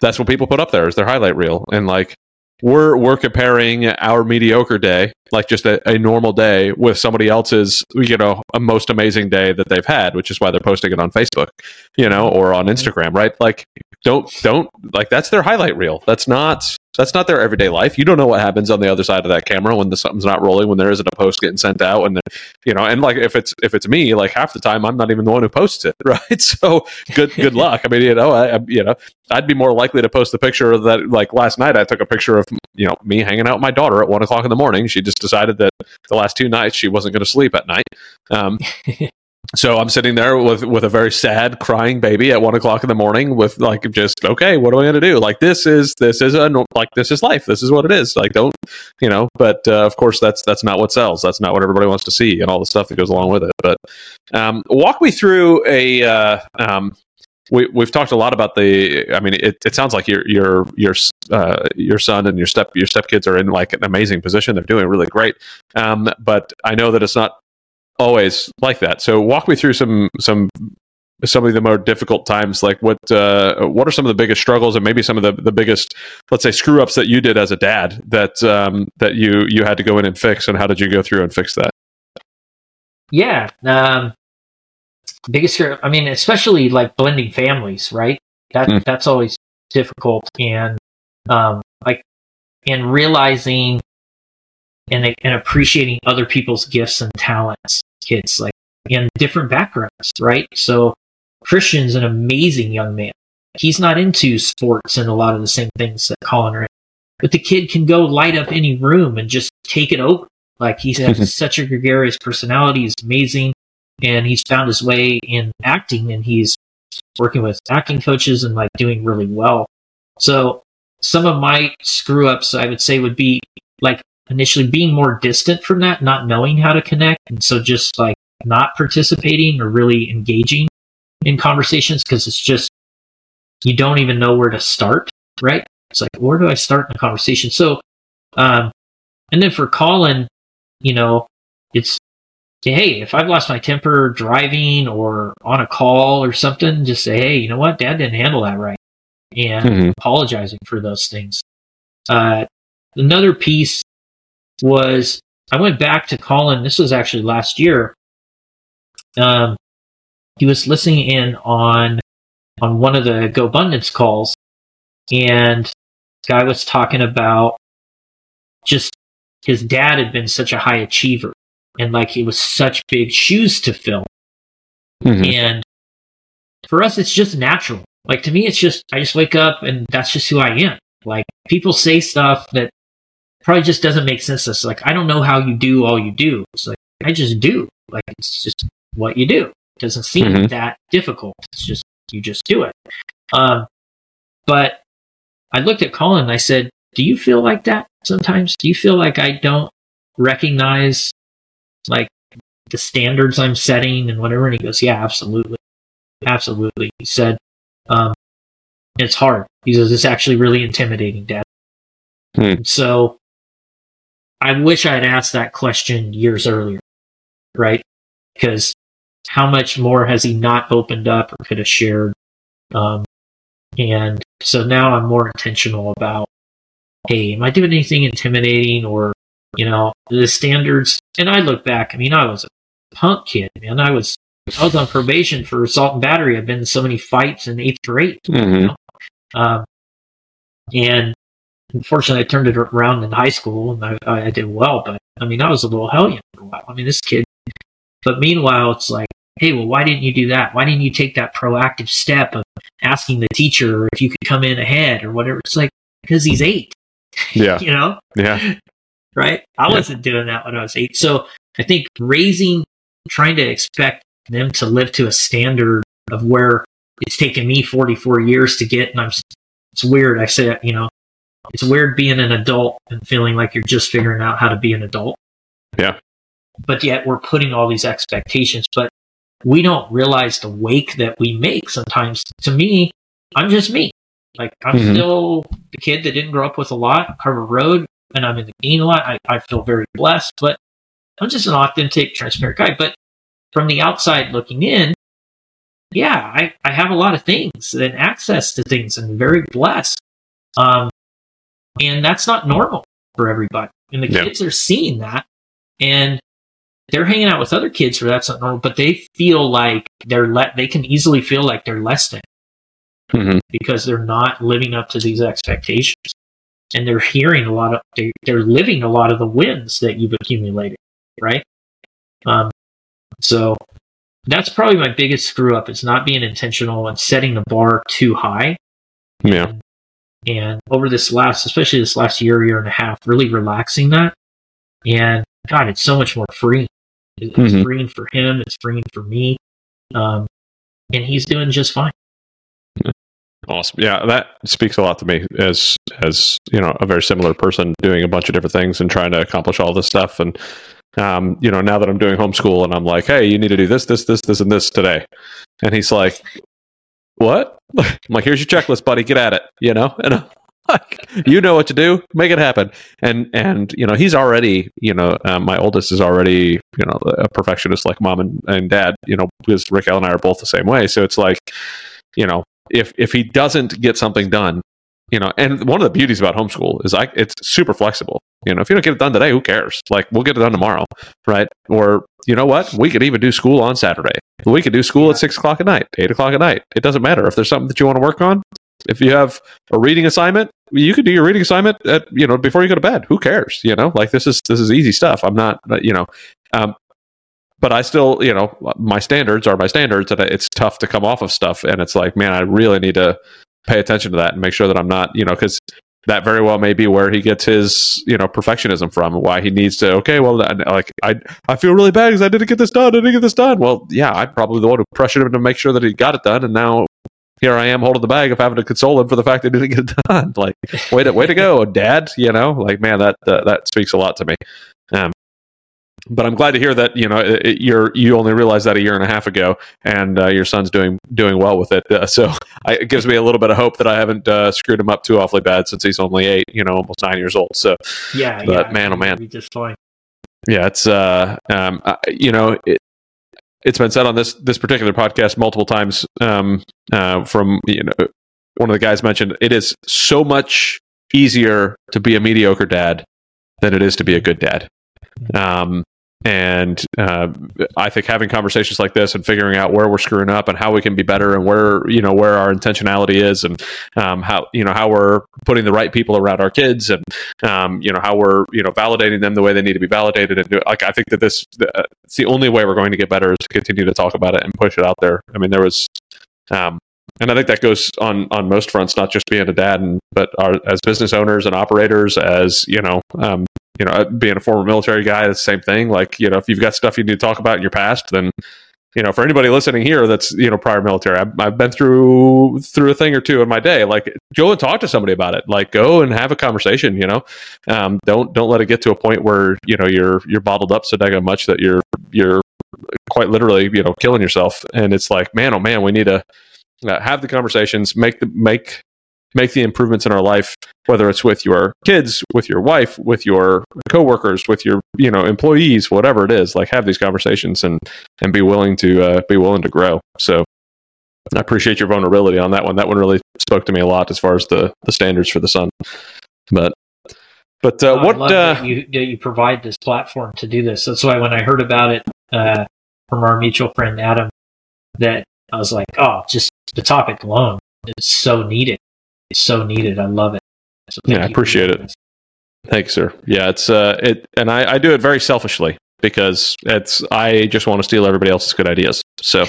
that's what people put up there is their highlight reel, and like we're we're comparing our mediocre day, like just a, a, normal day, with somebody else's, you know, a most amazing day that they've had, which is why they're posting it on Facebook, you know, or on mm-hmm. Instagram, right? Like, don't don't like that's their highlight reel. That's not that's not their everyday life. You don't know what happens on the other side of that camera when the something's not rolling, when there isn't a post getting sent out, and you know, and like if it's if it's me, like half the time I'm not even the one who posts it, [LAUGHS] right? So good good [LAUGHS] luck. I mean, you know, I, you know, I'd be more likely to post the picture of that like last night I took a picture of you know me hanging out with my daughter at one o'clock in the morning. She just decided that the last two nights she wasn't going to sleep at night. Um, [LAUGHS] so I'm sitting there with with a very sad, crying baby at one o'clock in the morning, with like just okay, what am I going to do? Like this is this is a like this is life. This is what it is. Like don't you know? But uh, of course, that's that's not what sells. That's not what everybody wants to see, and all the stuff that goes along with it. But um, walk me through a. Uh, um, we, we've talked a lot about the. I mean, it, it sounds like your your your uh, your son and your step your stepkids are in like an amazing position. They're doing really great. Um, but I know that it's not always like that. So walk me through some some some of the more difficult times. Like what uh, what are some of the biggest struggles and maybe some of the, the biggest let's say screw ups that you did as a dad that um, that you you had to go in and fix and how did you go through and fix that? Yeah. Um, biggest I mean, especially like blending families, right? That mm. that's always difficult and um, like and realizing and and appreciating other people's gifts and talents. Kids like in different backgrounds, right? So Christian's an amazing young man. He's not into sports and a lot of the same things that Colin are. But the kid can go light up any room and just take it over. Like he has [LAUGHS] such a gregarious personality, he's amazing, and he's found his way in acting and he's working with acting coaches and like doing really well. So some of my screw ups I would say would be like initially being more distant from that, not knowing how to connect. And so just like not participating or really engaging in conversations because it's just, you don't even know where to start, right? It's like, where do I start in a conversation? So, um, and then for Colin, you know, it's, hey, if I've lost my temper driving or on a call or something, just say, hey, you know what? Dad didn't handle that right. And mm-hmm. apologizing for those things. Uh, another piece was I went back to Colin. This was actually last year. Um, he was listening in on on one of the GoBundance calls, and this guy was talking about just his dad had been such a high achiever, and like it was such big shoes to fill. Mm-hmm. And for us, it's just natural. Like to me, it's just I just wake up and that's just who I am. Like people say stuff that probably just doesn't make sense. It's like, I don't know how you do all you do. It's like, I just do. Like, it's just what you do. It doesn't seem mm-hmm. that difficult. It's just, you just do it. Um, but I looked at Colin and I said, do you feel like that sometimes? Do you feel like I don't recognize like the standards I'm setting and whatever? And he goes, yeah, absolutely. Absolutely. He said, um, it's hard. He says, it's actually really intimidating, Dad. Hmm. So I wish I had asked that question years earlier, right? Because how much more has he not opened up or could have shared? Um, and so now I'm more intentional about, hey, am I doing anything intimidating or, you know, the standards? And I look back, I mean, I was a punk kid, man. I was, I was on probation for assault and battery. I've been in so many fights in eighth grade, mm-hmm. you know? um, and unfortunately, I turned it around in high school and I, I did well, but I mean, I was a little hellion for a while. I mean, this kid, but meanwhile, it's like, hey, well, why didn't you do that? Why didn't you take that proactive step of asking the teacher if you could come in ahead or whatever? It's like, because he's eight. Yeah. [LAUGHS] you know? Yeah. Right? I yeah. wasn't doing that when I was eight. So I think raising, trying to expect them to live to a standard of where it's taken me 44 years to get, and I'm, it's weird. I say, you know, it's weird being an adult and feeling like you're just figuring out how to be an adult. Yeah. But yet we're putting all these expectations, but we don't realize the wake that we make sometimes. To me, I'm just me. Like I'm mm-hmm. still the kid that didn't grow up with a lot, Carver Road, and I'm in the game a lot. I, I feel very blessed, but I'm just an authentic, transparent guy. But from the outside looking in, yeah, I, I have a lot of things and access to things and very blessed. Um, and that's not normal for everybody. And the yeah. kids are seeing that and they're hanging out with other kids where that's not normal, but they feel like they're let, they can easily feel like they're less than mm-hmm. because they're not living up to these expectations. And they're hearing a lot of, they, they're living a lot of the wins that you've accumulated, right? Um, so that's probably my biggest screw up is not being intentional and setting the bar too high. Yeah. And over this last, especially this last year, year and a half, really relaxing that. And God, it's so much more free. It's mm-hmm. freeing for him. It's freeing for me. Um, and he's doing just fine. Awesome. Yeah, that speaks a lot to me as as you know a very similar person doing a bunch of different things and trying to accomplish all this stuff. And um, you know, now that I'm doing homeschool and I'm like, hey, you need to do this, this, this, this, and this today, and he's like, what? [LAUGHS] I'm like, here's your checklist, buddy. Get at it. You know, and I'm [LAUGHS] like, you know what to do. Make it happen. And and you know, he's already, you know, um, my oldest is already, you know, a perfectionist like mom and, and dad. You know, because Rick L and I are both the same way. So it's like, you know, if if he doesn't get something done, you know, and one of the beauties about homeschool is like it's super flexible. You know, if you don't get it done today, who cares? Like we'll get it done tomorrow, right? Or you know what? We could even do school on Saturday. We could do school at six o'clock at night, eight o'clock at night. It doesn't matter if there's something that you want to work on. If you have a reading assignment, you could do your reading assignment at you know before you go to bed. Who cares? You know, like this is this is easy stuff. I'm not you know. Um, but I still, you know, my standards are my standards, and it's tough to come off of stuff. And it's like, man, I really need to pay attention to that and make sure that I'm not, you know, because that very well may be where he gets his you know perfectionism from why he needs to okay well like i i feel really bad because i didn't get this done i didn't get this done. Well yeah i'm probably the one who pressured him to make sure that he got it done and now here i am holding the bag of having to console him for the fact that he didn't get it [LAUGHS] done. Like way to way to go dad you know? Like man that uh, that speaks a lot to me but I'm glad to hear that you know it, you're you only realized that a year and a half ago, and uh, your son's doing doing well with it. Uh, so [LAUGHS] I, it gives me a little bit of hope that I haven't uh, screwed him up too awfully bad since he's only eight, you know, almost nine years old. So yeah, but yeah, man, oh man, just fine. Yeah, it's uh, um, you know, it, has been said on this this particular podcast multiple times um, uh, from you know one of the guys mentioned it is so much easier to be a mediocre dad than it is to be a good dad. Mm-hmm. Um, and uh, I think having conversations like this and figuring out where we're screwing up and how we can be better and where you know where our intentionality is and um, how you know how we're putting the right people around our kids and um, you know how we're you know validating them the way they need to be validated and do, like I think that this uh, it's the only way we're going to get better is to continue to talk about it and push it out there. I mean, there was um, and I think that goes on on most fronts, not just being a dad, and but our, as business owners and operators, as you know, um, you know, being a former military guy, the same thing. Like, you know, if you've got stuff you need to talk about in your past, then, you know, for anybody listening here that's, you know, prior military, I've, I've been through, through a thing or two in my day. Like, go and talk to somebody about it. Like, go and have a conversation, you know, um, don't, don't let it get to a point where, you know, you're, you're bottled up so daggone much that you're, you're quite literally, you know, killing yourself. And it's like, man, oh man, we need to, uh, have the conversations, make the, make, make the improvements in our life whether it's with your kids with your wife with your coworkers with your you know employees whatever it is like have these conversations and and be willing to uh, be willing to grow. So i appreciate your vulnerability on that one. That one really spoke to me a lot as far as the the standards for the son but but uh, what uh, that you that you provide this platform to do this. That's why when i heard about it uh, from our mutual friend adam that i was like oh just the topic alone is so needed so needed. I love it. So yeah, I appreciate it. Thanks, sir. Yeah, it's uh, it, and I, I do it very selfishly because it's I just want to steal everybody else's good ideas. So,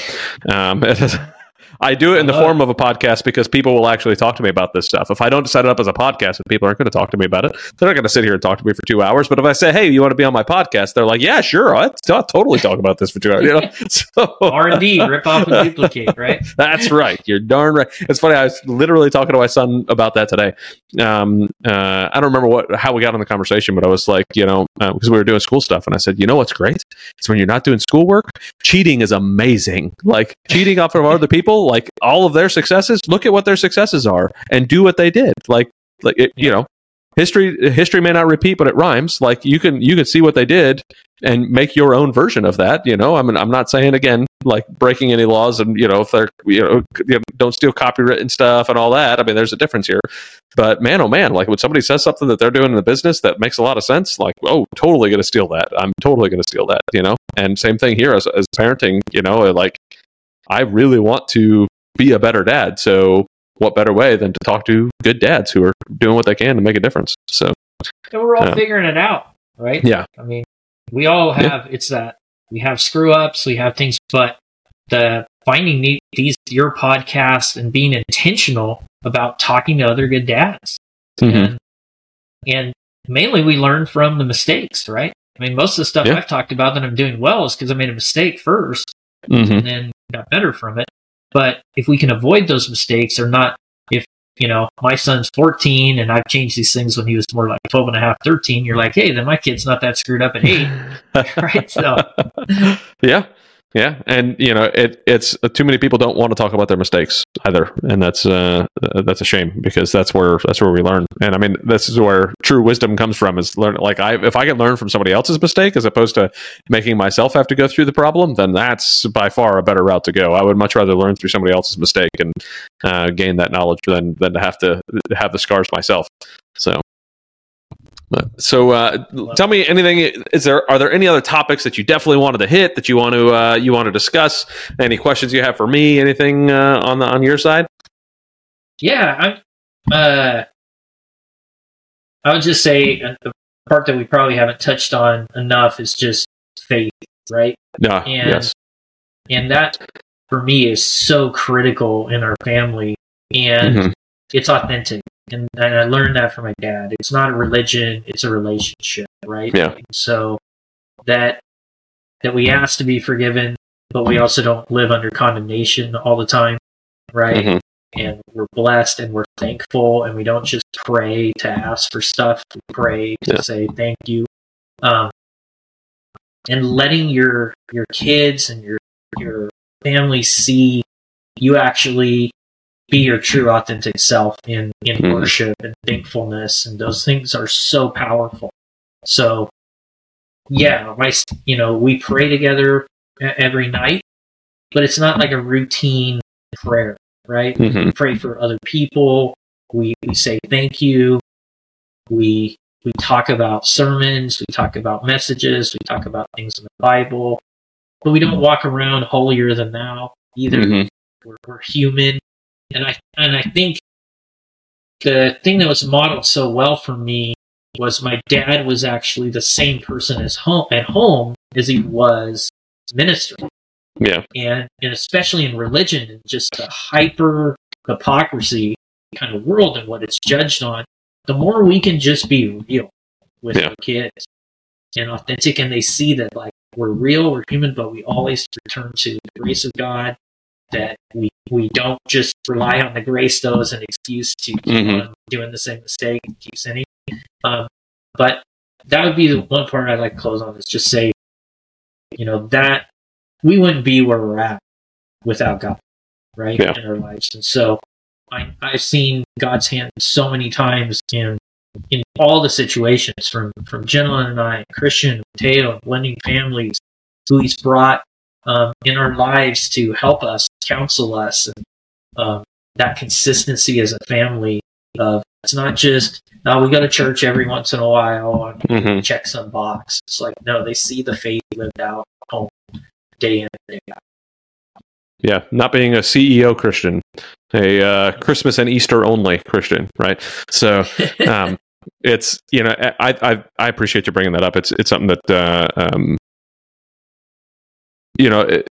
um, [LAUGHS] I do it in the form of a podcast because people will actually talk to me about this stuff. If I don't set it up as a podcast, and people aren't going to talk to me about it, they're not going to sit here and talk to me for two hours. But if I say, "Hey, you want to be on my podcast?" They're like, "Yeah, sure, I'll, I'll totally talk about this for two hours." You know, [LAUGHS] so, R and D, rip off and duplicate, right? [LAUGHS] That's right. You're darn right. It's funny. I was literally talking to my son about that today. Um, uh, I don't remember what how we got on the conversation, but I was like, you know, because uh, we were doing school stuff, and I said, you know, what's great? It's when you're not doing schoolwork. Cheating is amazing. Like cheating off of other people, like all of their successes, look at what their successes are and do what they did. Like, like it, you know, history history may not repeat, but it rhymes. Like you can you can see what they did and make your own version of that. You know, I mean, I'm not saying again like breaking any laws and you know if they're you know, you know don't steal copyright and stuff and all that. I mean, there's a difference here. But man, oh man, like when somebody says something that they're doing in the business that makes a lot of sense, like oh, totally going to steal that. I'm totally going to steal that. You know, and same thing here as as parenting. You know, like I really want to be a better dad. So what better way than to talk to good dads who are doing what they can to make a difference? So and we're all uh, figuring it out, right? Yeah. I mean, we all have. Yeah. It's that we have screw ups, we have things, but the finding these your podcast and being intentional about talking to other good dads, mm-hmm. and, and mainly we learn from the mistakes, right? I mean, most of the stuff yeah. I've talked about that I'm doing well is because I made a mistake 1st mm-hmm. and then got better from it. But if we can avoid those mistakes or not, if, you know, my son's 14 and I've changed these things when he was more like 12 and a half, 13, you're like, hey, then my kid's not that screwed up at eight. [LAUGHS] [LAUGHS] right. So, yeah. Yeah, and you know it, it's uh, too many people don't want to talk about their mistakes either, and that's uh, that's a shame because that's where that's where we learn. And I mean, this is where true wisdom comes from is learn. Like I, if I can learn from somebody else's mistake as opposed to making myself have to go through the problem, then that's by far a better route to go. I would much rather learn through somebody else's mistake and uh, gain that knowledge than than to have to have the scars myself. So so, uh, tell me anything. Is there are there any other topics that you definitely wanted to hit that you want to uh, you want to discuss? Any questions you have for me? Anything uh, on the on your side? Yeah, I'm. Uh, I would just say uh, the part that we probably haven't touched on enough is just faith, right? Yeah. And yes. and that for me is so critical in our family, and Mhm. it's authentic. And, and I learned that from my dad. It's not a religion; it's a relationship, right? Yeah. So that that we ask to be forgiven, but we also don't live under condemnation all the time, right? Mhm. and we're blessed and we're thankful and we don't just pray to ask for stuff we pray to Yeah. say thank you um, and letting your your kids and your your family see you actually be your true authentic self in in Mhm. worship and thankfulness and those things are so powerful. So yeah my you know we pray together every night but it's not like a routine prayer right? Mhm. we pray for other people. We we say thank you. We we talk about sermons. We talk about messages. We talk about things in the bible. But we don't walk around holier than thou either. Mhm. we're, we're human and i and i think the thing that was modeled so well for me was my dad was actually the same person as home at home as he was ministering Yeah. and and especially in religion and just the hyper hypocrisy kind of world and what it's judged on, the more we can just be real with Yeah. our kids and authentic, and they see that like we're real, we're human, but we always return to the grace of God. That we we don't just rely on the grace though as an excuse to keep Mhm. on doing the same mistake and keep sinning. Um, but that would be the one part I'd like to close on is just say, you know, that we wouldn't be where we're at without God, right? Yeah. In our lives. And so I, I've seen God's hand so many times in in all the situations from from Jenna and I, Christian, Mateo, blending families, who he's brought um, in our lives to help us, counsel us, and um, that consistency as a family of it's not just now we go to church every once in a while and Mhm. check some box. It's like no, they see the faith lived out home day in and day out. Yeah, not being a CEO Christian, a uh, Christmas and Easter only Christian, right? So [LAUGHS] um, it's you know I, I I appreciate you bringing that up. It's it's something that uh, um, you know it,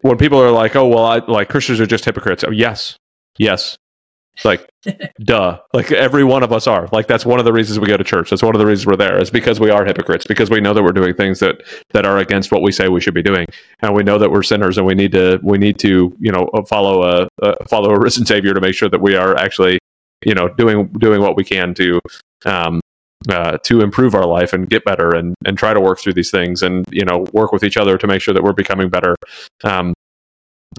when people are like, oh well, I, like Christians are just hypocrites. Oh yes, yes, like [LAUGHS] duh, like every one of us are. Like that's one of the reasons we go to church. That's one of the reasons we're there is because we are hypocrites because we know that we're doing things that that are against what we say we should be doing and we know that we're sinners and we need to we need to you know follow a, a follow a risen savior to make sure that we are actually you know doing doing what we can to um uh, to improve our life and get better and and try to work through these things and you know work with each other to make sure that we're becoming better. Um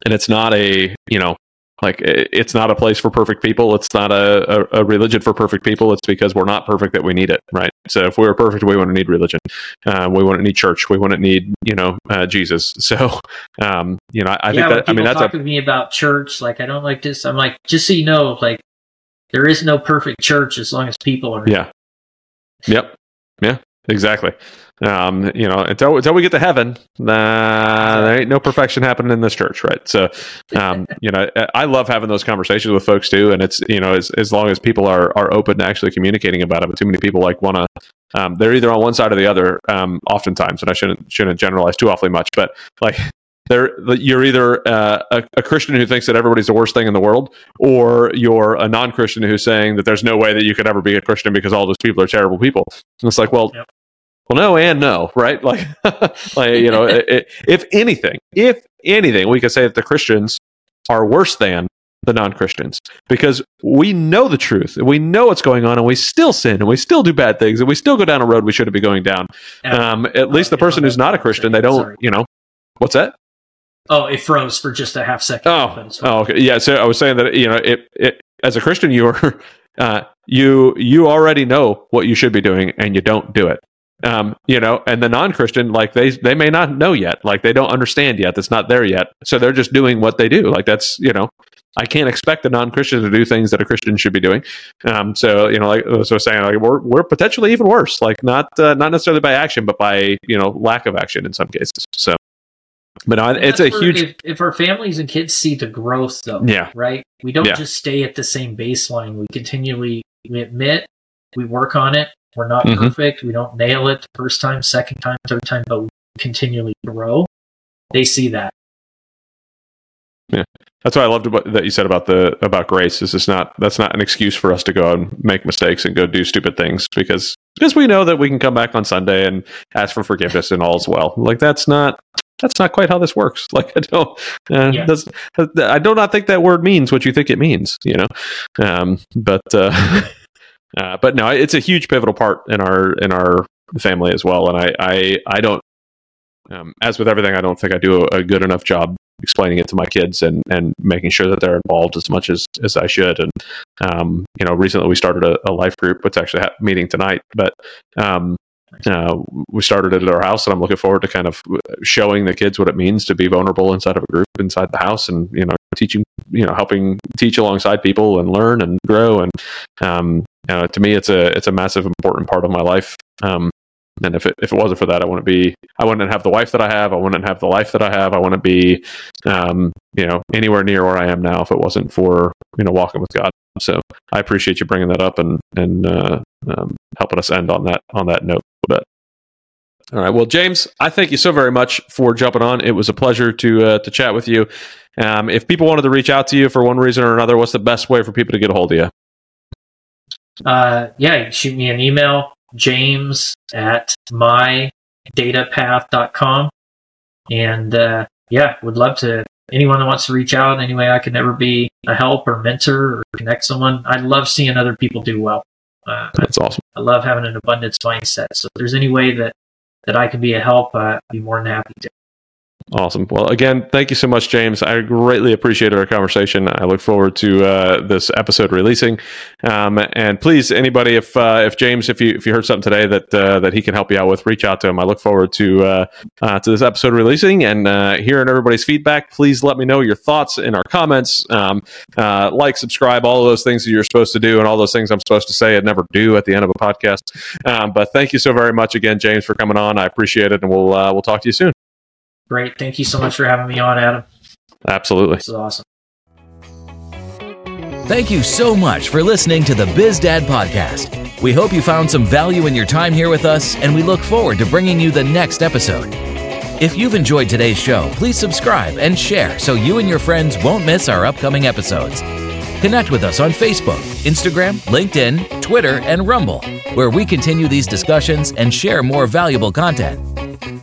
and it's not a you know like it's not a place for perfect people. It's not a, a, a religion for perfect people. It's because we're not perfect that we need it right? So if we were perfect we wouldn't need religion. Um, we wouldn't need church. We wouldn't need you know uh, jesus. [LAUGHS] So um, you know i, I yeah, think that i mean that's talk a with me about church, like I don't like this. I'm like, just so you know, like there is no perfect church as long as people are. yeah yep. Yeah exactly. Um, you know until, until we get to heaven uh, there ain't no perfection happening in this church right? So um, [LAUGHS] you know I- love having those conversations with folks too and it's you know as, as long as people are are open to actually communicating about it but too many people like want to um, they're either on one side or the other um, oftentimes and i shouldn't shouldn't generalize too awfully much but like you're either uh, a, a Christian who thinks that everybody's the worst thing in the world, or you're a non-Christian who's saying that there's no way that you could ever be a Christian because all those people are terrible people. And it's like, well, Yep. well, no and no, right? [LAUGHS] Like, like you know, i i if anything, if anything, we could say that the Christians are worse than the non-Christians because we know the truth, we know what's going on, and we still sin, and we still do bad things, and we still go down a road we shouldn't be going down. Yeah. Um, at least the person who's not a Christian, they don't, Sorry. you know, what's that? Oh, it froze for just a half second. Oh, oh, okay. Yeah. So I was saying that you know, it, it as a Christian, you're [LAUGHS] uh, you you already know what you should be doing, and you don't do it. Um, you know, and the non-Christian, like they they may not know yet, like they don't understand yet. That's not there yet, so they're just doing what they do. Like that's you know, I can't expect a non-Christian to do things that a Christian should be doing. Um, so you know, like so I was saying, like we're we're potentially even worse. Like not uh, not necessarily by action, but by you know lack of action in some cases. So. But no, it's a huge. If, if, our families and kids see the growth, though, yeah, right. We don't yeah. just stay at the same baseline. We continually we admit we work on it. We're not mm-hmm. perfect. We don't nail it the first time, second time, third time, but we continually grow. They see that. Yeah, that's what I loved about, that you said about the about grace. Is just not that's not an excuse for us to go and make mistakes and go do stupid things because because we know that we can come back on Sunday and ask for forgiveness and all is well. Like that's not that's not quite how this works. [LAUGHS] Like I don't, uh, yeah. I do not think that word means what you think it means. You know, um, but uh, [LAUGHS] uh, but no, it's a huge pivotal part in our in our family as well. And I I I don't, um, as with everything, I don't think I do a, good enough job explaining it to my kids and and making sure that they're involved as much as as I should. And um, you know, recently we started a, a life group, which actually ha- meeting tonight, but um, uh, we started it at our house, and I'm looking forward to kind of showing the kids what it means to be vulnerable inside of a group inside the house, and you know, teaching, you know, helping teach alongside people and learn and grow. And um, know, to me, it's a it's a massive important part of my life. Um, and if it if it wasn't for that, I wouldn't be I wouldn't have the wife that I have. I wouldn't have the life that I have. I wouldn't be, um, you know, anywhere near where I am now if it wasn't for you know walking with God. So I appreciate you bringing that up and and uh, um, helping us end on that on that note. But all right, well, James, I thank you so very much for jumping on. It was a pleasure to uh, to chat with you. Um, if people wanted to reach out to you for one reason or another, what's the best way for people to get a hold of you? Uh, yeah, shoot me an email, james at mydatapath.com. And uh, yeah, would love to anyone that wants to reach out any way I can ever be a help or mentor or connect someone. I love seeing other people do well. Uh, That's awesome. I love having an abundance mindset. So if there's any way that that I can be a help, uh, I'd be more than happy to. Awesome. Well, again, thank you so much, James. I greatly appreciated our conversation. I look forward to uh, this episode releasing. Um, and please, anybody, if uh, if James, if you if you heard something today that uh, that he can help you out with, reach out to him. I look forward to uh, uh, to this episode releasing and uh, hearing everybody's feedback. Please let me know your thoughts in our comments. Um, like, subscribe, all of those things that you're supposed to do, and all those things I'm supposed to say and never do at the end of a podcast. Um, but thank you so very much again, James, for coming on. I appreciate it, and we'll we'll talk to you soon. Great. Thank you so much for having me on, Adam. Absolutely. This is awesome. Thank you so much for listening to the Biz Dad podcast. We hope you found some value in your time here with us, and we look forward to bringing you the next episode. If you've enjoyed today's show, please subscribe and share so you and your friends won't miss our upcoming episodes. Connect with us on Facebook, Instagram, LinkedIn, Twitter, and Rumble, where we continue these discussions and share more valuable content.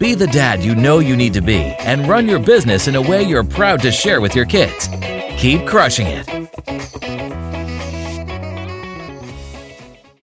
Be the dad you know you need to be and run your business in a way you're proud to share with your kids. Keep crushing it.